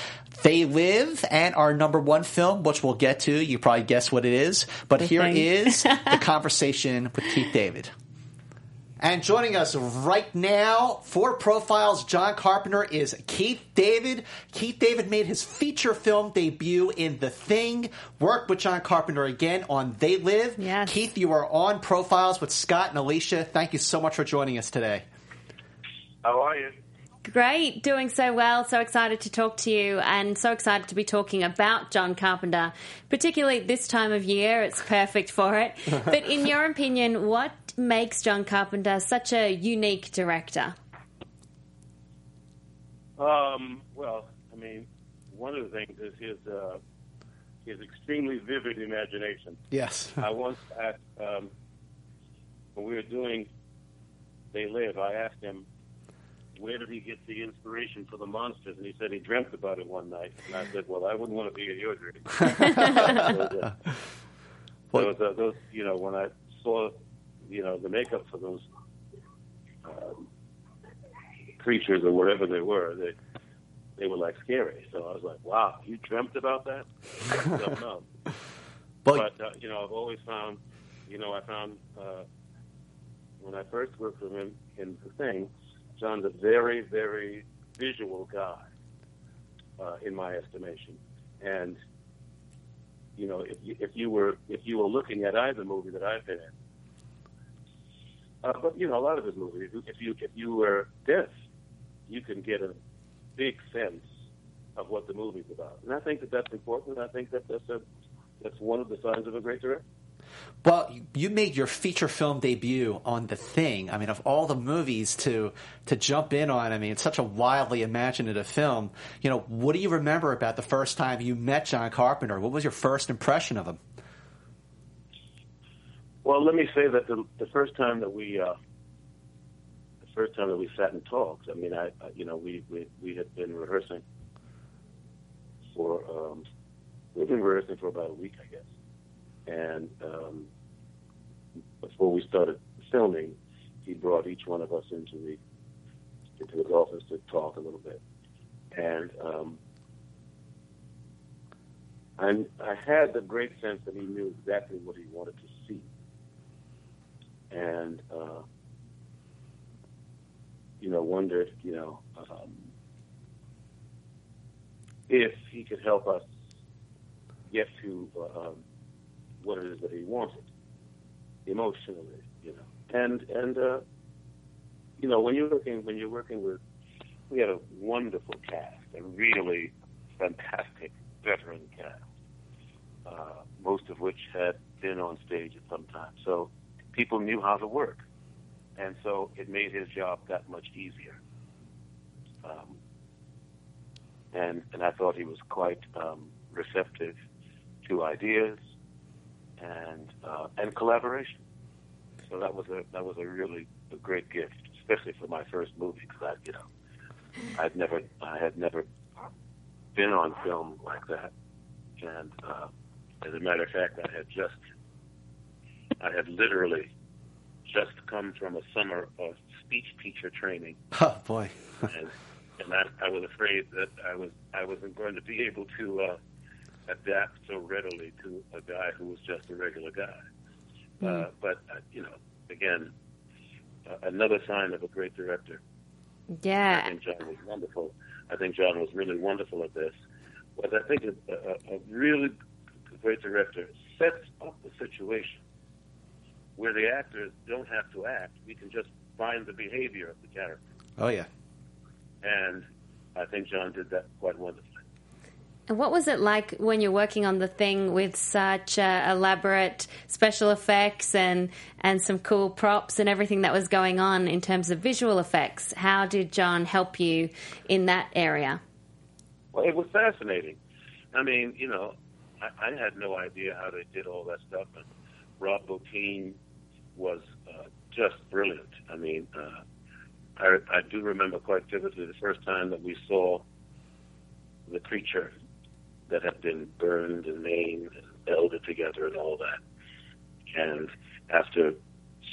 They Live and our number one film, which we'll get to. You probably guess what it is, but The here Thing. is [LAUGHS] the conversation with Keith David. And joining us right now for Profiles John Carpenter is Keith David. Keith David made his feature film debut in The Thing, worked with John Carpenter again on They Live. Yes. Keith, you are on Profiles with Scott and Alicia. Thank you so much for joining us today. How are you? Great, doing so well. So excited to talk to you and so excited to be talking about John Carpenter, particularly this time of year. It's perfect for it. [LAUGHS] but in your opinion, what makes John Carpenter such a unique director? Um, well, I mean, one of the things is his uh, his extremely vivid imagination. Yes. [LAUGHS] I once asked um, when we were doing They Live, I asked him where did he get the inspiration for the monsters, and he said he dreamt about it one night. And I said, well, I wouldn't want to be in your dream. those, uh, those, uh, those, you know, when I saw, you know, the makeup for those um, creatures or whatever they were, they they were like scary. So I was like, wow, you dreamt about that? I don't know. [LAUGHS] but uh, you know, I've always found, you know, I found uh, when I first worked with him in the thing, John's a very, very visual guy, uh, in my estimation. And you know, if you, if you were if you were looking at either movie that I've been in, uh, but you know, a lot of his movies, if you if you were deaf, you can get a big sense of what the movie's about. And I think that that's important. I think that that's a that's one of the signs of a great director. Well, you- made your feature film debut on The Thing. I mean, of all the movies to to jump in on, I mean, it's such a wildly imaginative film. You know, what do you remember about the first time you met John Carpenter? What was your first impression of him? Well, let me say that the, the first time that we, uh, the first time that we sat and talked, I mean, I, I you know, we, we we had been rehearsing for, um, we've been rehearsing for about a week, I guess, and um, before we started filming, he brought each one of us into the into his office to talk a little bit, and um, I I had the great sense that he knew exactly what he wanted to and uh, you know wondered you know um, if he could help us get to um, what it is that he wanted emotionally, you know, and and uh, you know when you're working when you're working with we had a wonderful cast, a really fantastic veteran cast, uh, most of which had been on stage at some time, so people knew how to work, and so it made his job that much easier. Um, and and I thought he was quite um, receptive to ideas and uh, and collaboration. So that was a that was a really a great gift, especially for my first movie because I you know I'd never I had never been on film like that, and uh, as a matter of fact, I had just I had literally just come from a summer of speech teacher training [LAUGHS] Oh boy. and, and I, I was afraid that I was I wasn't going to be able to uh, adapt so readily to a guy who was just a regular guy. Uh, but uh, you know, again, uh, another sign of a great director. Yeah, I think John was wonderful. I think John was really wonderful at this. But I think a, a, a really great director sets up the situation where the actors don't have to act. We can just find the behavior of the character. Oh yeah. And I think John did that quite wonderfully. And what was it like when you're working on the thing with such uh, elaborate special effects and and some cool props and everything that was going on in terms of visual effects? How did John help you in that area? Well, it was fascinating. I mean, you know, I, I had no idea how they did all that stuff, and Rob Bottin was uh, just brilliant. I mean, uh, I, I do remember quite vividly the first time that we saw the creature that had been burned and maimed and welded together and all that. And after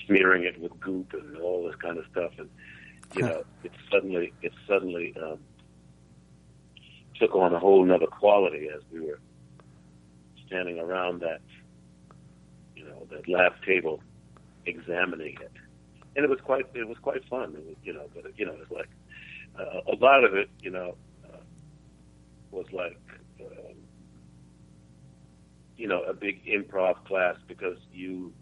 smearing it with goop and all this kind of stuff, and you know, it suddenly it suddenly um, took on a whole nother quality as we were standing around that you know that lab table examining it, and it was quite it was quite fun. It was, you know, but you know, it was like uh, a lot of it, you know, uh, was like um, you know a big improv class because you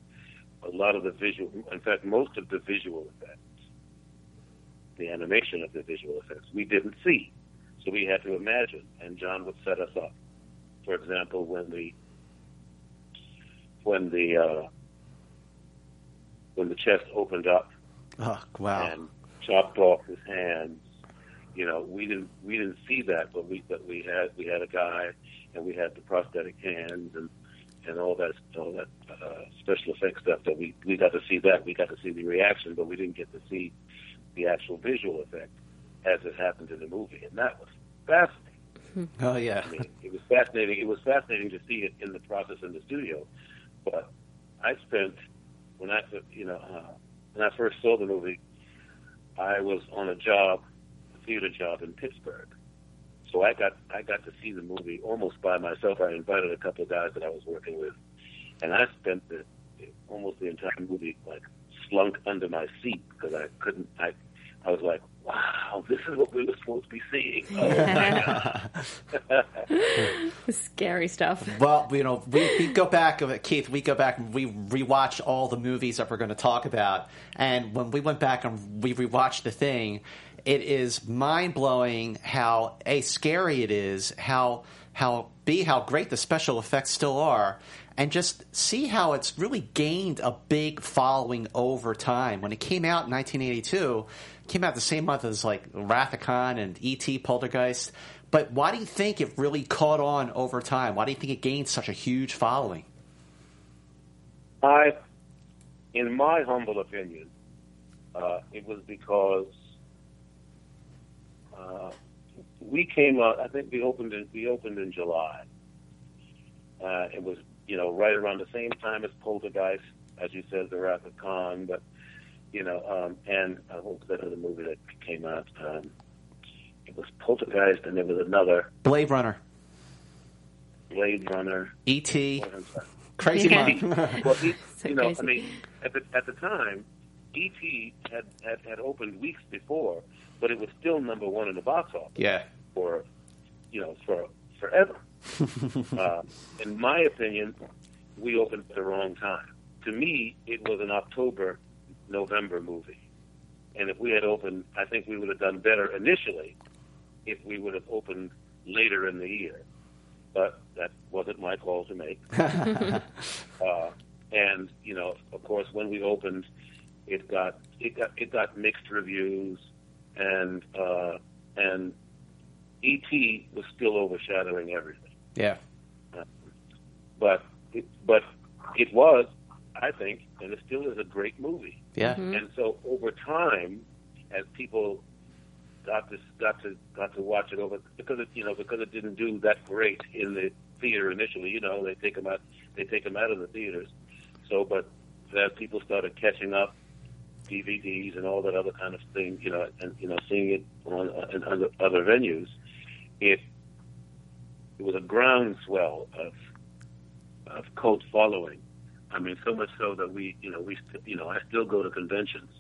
a lot of the visual, in fact, most of the visual effects, the animation of the visual effects, we didn't see, so we had to imagine, and John would set us up. For example, when the when the uh, when the chest opened up Oh, wow. and chopped off his hands. You know, we didn't we didn't see that, but we but we had we had a guy, and we had the prosthetic hands and and all that all that uh, special effects stuff that we we got to see that we got to see the reaction, but we didn't get to see the actual visual effect as it happened in the movie, and that was fascinating. Oh yeah. I mean, it was fascinating. It was fascinating to see it in the process in the studio. But I spent when I you know uh, when I first saw the movie, I was on a job, a theater job in Pittsburgh. So I got I got to see the movie almost by myself. I invited a couple of guys that I was working with, and I spent the almost the entire movie like slunk under my seat because I couldn't. I I was like, wow, this is what we were supposed to be seeing. [LAUGHS] Oh. [LAUGHS] Scary stuff. Well, you know, we, we go back, Keith, we go back and we rewatch all the movies that we're going to talk about. And when we went back and we rewatched the thing, it is mind blowing how A, scary it is, how, how B, how great the special effects still are, and just see how it's really gained a big following over time. When it came out in 1982, it came out the same month as like Khan and E.T. Poltergeist. But why do you think it really caught on over time? Why do you think it gained such a huge following? I, in my humble opinion, uh, it was because uh, we came out. I think we opened in we opened in July. Uh, it was you know right around the same time as Poltergeist, as you said, the Khan. But you know, um, and uh, what was that other movie that came out? Um, it was Poltergeist, and there was another Blade Runner, Blade Runner. E.T., [LAUGHS] Crazy. Month. well, [LAUGHS] So you know, crazy. I mean, at the at the time, E.T. had, had had opened weeks before, but it was still number one in the box office Yeah. for, you know, for forever. [LAUGHS] uh, in my opinion, we opened at the wrong time. To me, it was an October, November movie, and if we had opened, I think we would have done better initially if we would have opened later in the year. But that wasn't my call to make. [LAUGHS] uh, and you know, of course, when we opened, it got it got it got mixed reviews, and uh, and ET was still overshadowing everything. Yeah. But it, but it was, I think, and it still is a great movie. Yeah. And so over time, as people got to got to got to watch it over because it you know because it didn't do that great in the theater initially. You know they take them out they take them out of the theaters. So but as people started catching up, DVDs and all that other kind of thing, you know, and you know seeing it on uh, in other other venues, it it was a groundswell of of cult following. I mean, so much so that we, you know, we, st- you know, I still go to conventions,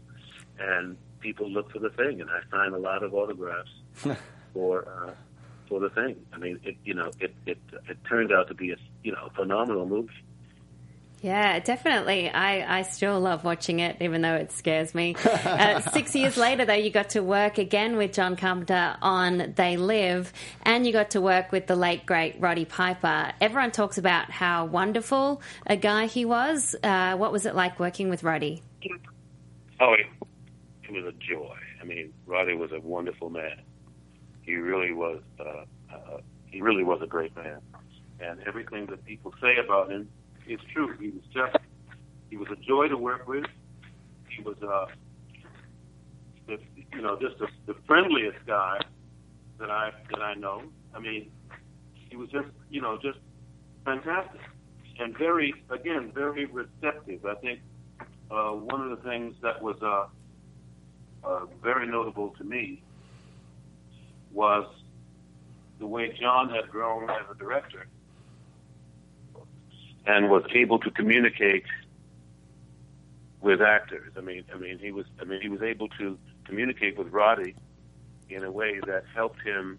and people look for the thing, and I sign a lot of autographs [LAUGHS] for uh, for the thing. I mean, it, you know, it it it turned out to be a, you know, phenomenal movie. Yeah, definitely. I, I still love watching it, even though it scares me. [LAUGHS] uh, six years later, though, you got to work again with John Carpenter on They Live, and you got to work with the late, great Roddy Piper. Everyone talks about how wonderful a guy he was. Uh, what was it like working with Roddy? Oh, it, it was a joy. I mean, Roddy was a wonderful man. He really was. Uh, uh, he really was a great man, and everything that people say about him is true. He was just. He was a joy to work with. He was, uh, the, you know, just the, the friendliest guy that I that I know. I mean, he was just, you know, just fantastic and very, again, very receptive. I think uh, one of the things that was uh, uh, very notable to me was the way John had grown as a director and was able to communicate with actors. I mean, I mean, he was, I mean, he was able to communicate with Roddy in a way that helped him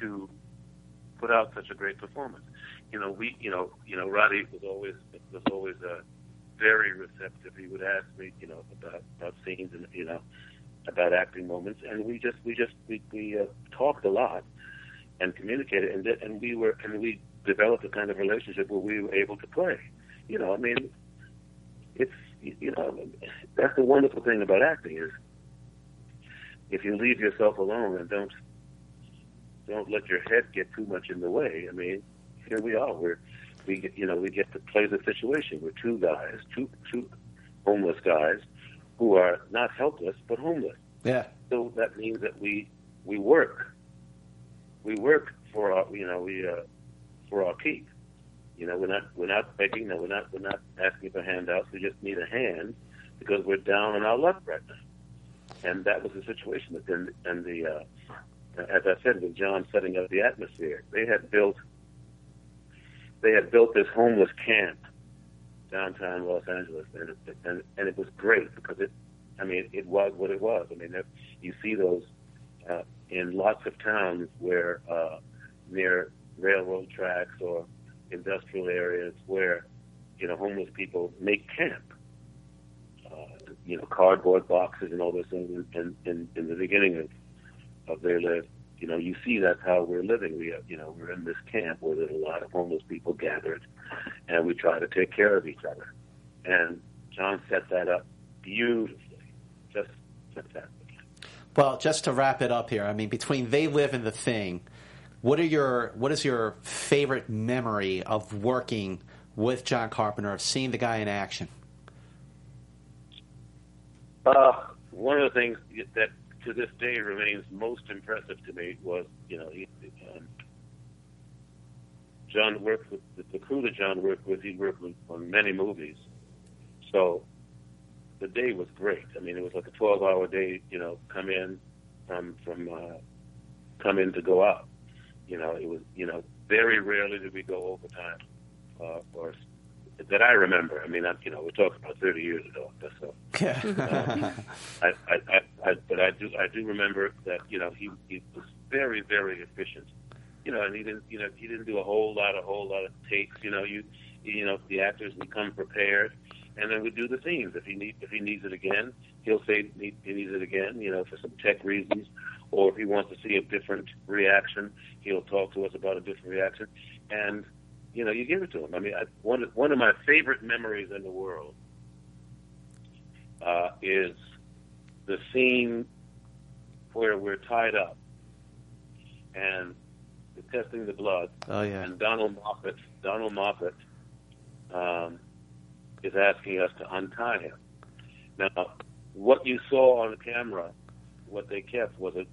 to put out such a great performance. You know, we, you know, you know, Roddy was always was always uh, very receptive. He would ask me, you know, about about scenes and you know about acting moments, and we just we just we we uh, talked a lot and communicated, and and we were and we developed a kind of relationship where we were able to play. You know, I mean, it's you know that's the wonderful thing about acting is if you leave yourself alone and don't don't let your head get too much in the way. I mean, here we are. We're we get you know we get to play the situation. We're two guys, two two homeless guys who are not helpless but homeless. Yeah. So that means that we we work. We work for our you know we uh, for our keep. You know we're not we're not begging. No, we're not we're not asking for handouts. We just need a hand because we're down on our luck right now. And that was the situation. And, and the uh, as I said, with John setting up the atmosphere, they had built they had built this homeless camp downtown Los Angeles, and and, and it was great because it, I mean, it was what it was. I mean, you see those uh, in lots of towns where uh, near railroad tracks or industrial areas where you know homeless people make camp. Uh, you know, cardboard boxes and all those things. In, in, in the beginning of of their life, you know, you see that's how we're living. We, have, you know, we're in this camp where there's a lot of homeless people gathered, and we try to take care of each other. And John set that up beautifully, just fantastic. Well, just to wrap it up here, I mean, between They Live and The Thing, what are your what is your favorite memory of working with John Carpenter, of seeing the guy in action? Uh, one of the things that to this day remains most impressive to me was, you know, he, um, John worked with the, crew that John worked with. He worked with on many movies, so the day was great. I mean, it was like a twelve-hour day. You know, come in from from uh, come in to go out. You know, it was you know very rarely did we go overtime uh, or that I remember. I mean, I, you know, we're talking about 30 years ago. So, um, I, I, I, I, but I do, I do remember that you know he, he was very, very efficient. You know, and he didn't, you know, he didn't do a whole lot, a whole lot of takes. You know, you, you know, the actors would come prepared, and then we do the scenes. If he need, if he needs it again, he'll say he, he needs it again. You know, for some tech reasons, or if he wants to see a different reaction, he'll talk to us about a different reaction, and you know, you give it to him. I mean, I, one one of my favorite memories in the world uh, is the scene where we're tied up and they're testing the blood. Oh yeah. And Donald Moffat, Donald Moffat, um, is asking us to untie him. Now, what you saw on camera, what they kept was a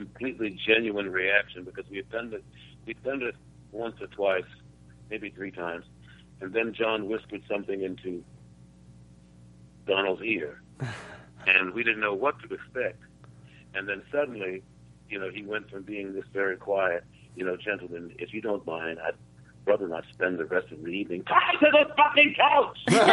completely genuine reaction because we had done it. We'd done it once or twice maybe three times. And then John whispered something into Donald's ear, [LAUGHS] and we didn't know what to expect. And then suddenly, you know, he went from being this very quiet, you know, gentleman, if you don't mind, I'd rather not spend the rest of the evening tied to this fucking couch. [LAUGHS] you know?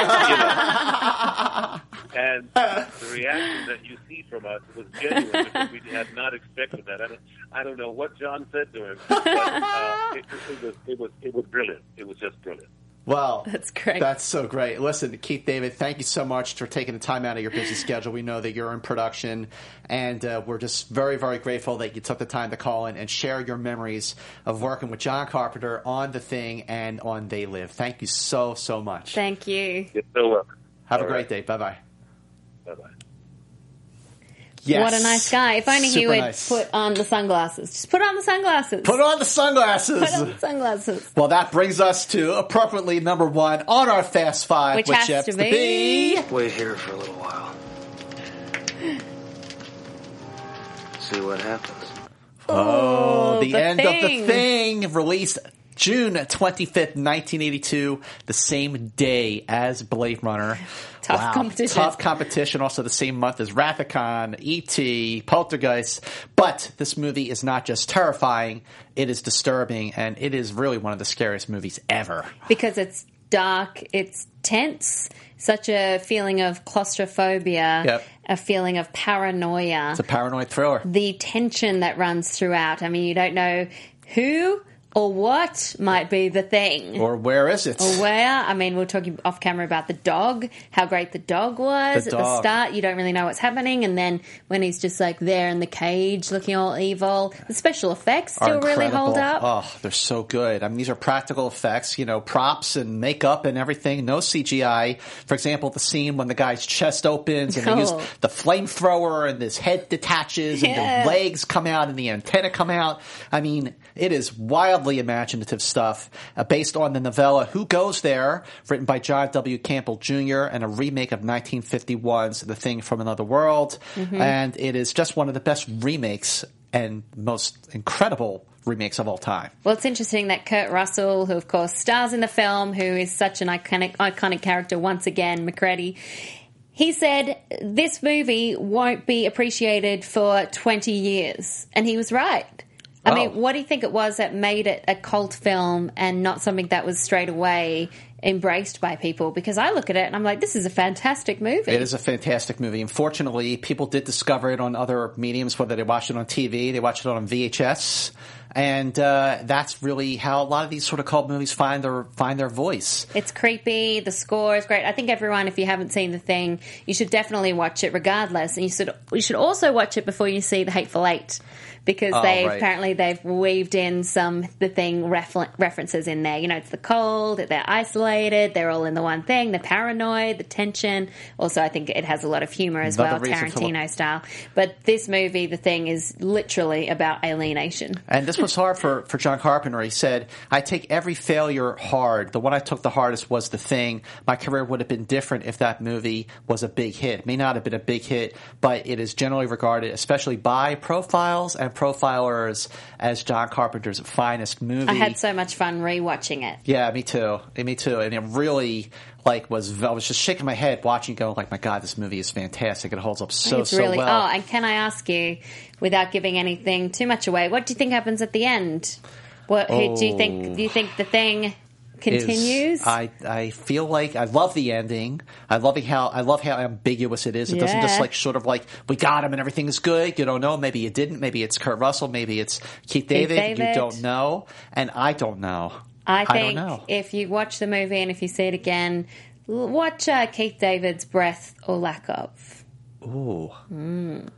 And the reaction that you see from us was genuine because we had not expected that. I don't, I don't know what John said to him, but uh, it, it was it was it was brilliant. It was just brilliant. Well, That's great. That's so great. Listen, Keith David, thank you so much for taking the time out of your busy [LAUGHS] schedule. We know that you're in production, and uh, we're just very, very grateful that you took the time to call in and share your memories of working with John Carpenter on The Thing and on They Live. Thank you so, so much. Thank you. You're so welcome. Have a great right. day. Bye bye. Bye-bye. Yes. What a nice guy. If only he would nice. put on the sunglasses. Just put on the sunglasses. Put on the sunglasses. Put on the sunglasses. Well, that brings us to appropriately number one on our Fast Five, Which has happens to be- Wait here for a little while. See what happens. Oh, oh the, The end of the Thing. thing released June 25th, 1982, the same day as Blade Runner. Tough competition. Tough competition. Also the same month as Wrath of Khan, E.T., Poltergeist. But this movie is not just terrifying, it is disturbing, and it is really one of the scariest movies ever. because it's dark, it's tense, such a feeling of claustrophobia, Yep. a feeling of paranoia, It's a paranoid thriller. the tension that runs throughout. I mean, you don't know who or what might be the thing. Or where is it? Or where? I mean, we are talking off camera about the dog, how great the dog was The at the start. You don't really know what's happening, and then when he's just like there in the cage, looking all evil, the special effects still really hold up. Oh, they're so good. I mean, these are practical effects, you know, props and makeup and everything. No CGI. For example, the scene when the guy's chest opens and they use Oh. the flamethrower and his head detaches and Yeah. the legs come out and the antenna come out. I mean, it is wildly imaginative stuff uh, based on the novella Who Goes There, written by John W. Campbell Jr. and a remake of 1951's The Thing from Another World. Mhm. And it is just one of the best remakes and most incredible remakes of all time. Well, it's interesting that Kurt Russell, who of course stars in the film, who is such an iconic iconic character once again, MacReady. He said this movie won't be appreciated for 20 years. And he was right. I Oh. mean, what do you think it was that made it a cult film and not something that was straight away embraced by people? Because I look at it and I'm like, this is a fantastic movie. It is a fantastic movie. Unfortunately, people did discover it on other mediums, whether they watched it on TV, they watched it on VHS, and uh, that's really how a lot of these sort of cult movies find their find their voice. It's creepy. The score is great. I think everyone, if you haven't seen the thing, you should definitely watch it regardless. And you should you should also watch it before you see the Hateful Eight because Oh, they right. apparently they've weaved in some the thing refer- references in there. You know, it's the cold. They're isolated. They're all in the one thing. The paranoid, the tension. Also, I think it has a lot of humor as Another well, reason for- Tarantino style. But this movie, the thing, is literally about alienation. And this was hard for, for John Carpenter. He said, I take every failure hard. The one I took the hardest was The Thing. My career would have been different if that movie was a big hit. It may not have been a big hit, but it is generally regarded, especially by profiles and profilers, as John Carpenter's finest movie. I had so much fun rewatching it. Yeah, me too. Me too. And it really like was I was just shaking my head watching, it, going like, my God, this movie is fantastic. It holds up so it's so really. well. Oh, and can I ask you, without giving anything too much away, what do you think happens at the end? What who, do you Oh. think? Do you think the thing is- continues? I I feel like I love the ending. I love how I love how ambiguous it is. It doesn't just like sort of like we got him and everything is good. You don't know. Maybe it didn't. Maybe it's Kurt Russell. Maybe it's Keith David. You David. don't know, and I don't know. I don't think know. if you watch the movie and if you see it again, watch uh, Keith David's breath or lack of. Ooh, Mm.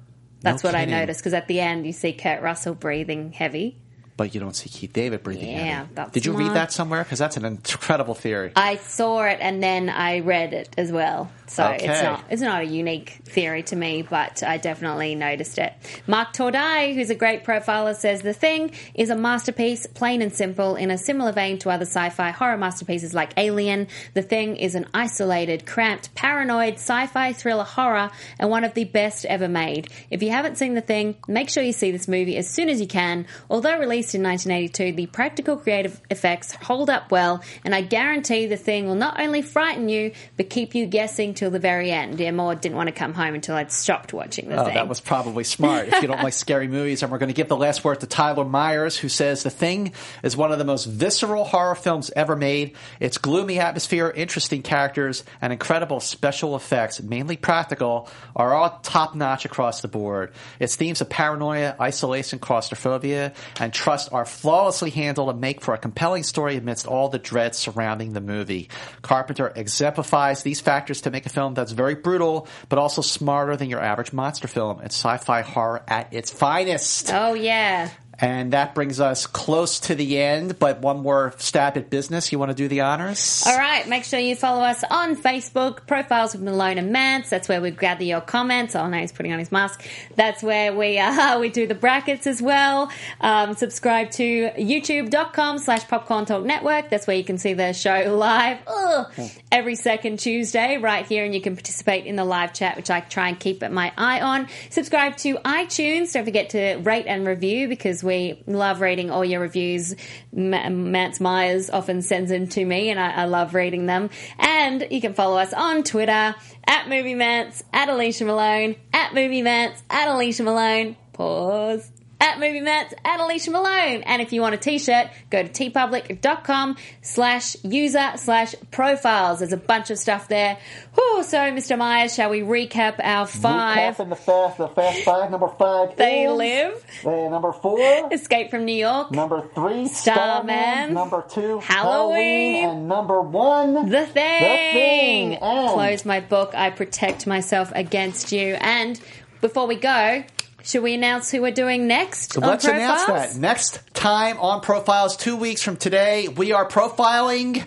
That's No what kidding. I noticed because at the end you see Kurt Russell breathing heavy. But you don't see Keith David breathing. Yeah, heavy. Did you read that somewhere? Because that's an incredible theory. I saw it and then I read it as well. So it's not it's not a unique theory to me, but I definitely noticed it. Mark Tordai, who's a great profiler, says the thing is a masterpiece, plain and simple, in a similar vein to other sci-fi horror masterpieces like Alien. The thing is an isolated, cramped, paranoid sci-fi thriller horror and one of the best ever made. If you haven't seen the thing, make sure you see this movie as soon as you can. Although released in 1982, the practical creative effects hold up well, and I guarantee the thing will not only frighten you, but keep you guessing till the very end. Yeah, Maude didn't want to come home until I'd stopped watching the Oh, thing. that was probably smart. If you don't like scary movies, and we're going to give the last word to Tyler Myers, who says The Thing is one of the most visceral horror films ever made. Its gloomy atmosphere, interesting characters, and incredible special effects, mainly practical, are all top notch across the board. Its themes of paranoia, isolation, claustrophobia, and trust are flawlessly handled and make for a compelling story amidst all the dread surrounding the movie. Carpenter exemplifies these factors to make a film that's very brutal, but also smarter than your average monster film. It's sci-fi horror at its finest. Oh yeah. And that brings us close to the end, but one more stab at business. You want to do the honors? All right, make sure you follow us on Facebook, Profiles with Malone and Mantz. That's where we gather your comments. Oh no, he's putting on his mask. That's where we [LAUGHS] uh, we do the brackets as well. Um, subscribe to youtube.com slash popcorn talk network. That's where you can see the show [LAUGHS] live ugh, every second Tuesday right here, and you can participate in the live chat, which I try and keep my eye on. Subscribe to iTunes. Don't forget to rate and review because we love reading all your reviews. Ma- Mantz Myers often sends them to me, and I, I love reading them. And you can follow us on Twitter at Movie Mantz, at Alicia Malone, at Movie Mantz, at Alicia Malone. Pause. At Movie Mantz, at Alicia Malone. And if you want a t-shirt, go to teepublic.com slash user slash profiles. There's a bunch of stuff there. Whew, so, Mr. Myers, shall we recap our five? Recap in the fast, the fast five. Number five. They is- live. Uh, number four. Escape from New York. Number three. Starman. Number two. Halloween. And number one. The thing. The thing. And Close my book. I protect myself against you. And before we go, should we announce who we're doing next? on Let's announce that. Next time on Profiles, two weeks from today, we are profiling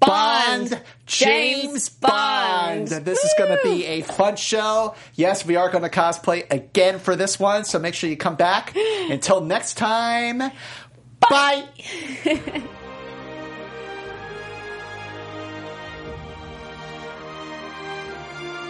Bond, Bond. James, James Bond. Bond. This is going to be a fun show. Yes, we are going to cosplay again for this one, so make sure you come back. [GASPS] Until next time, bye. [LAUGHS]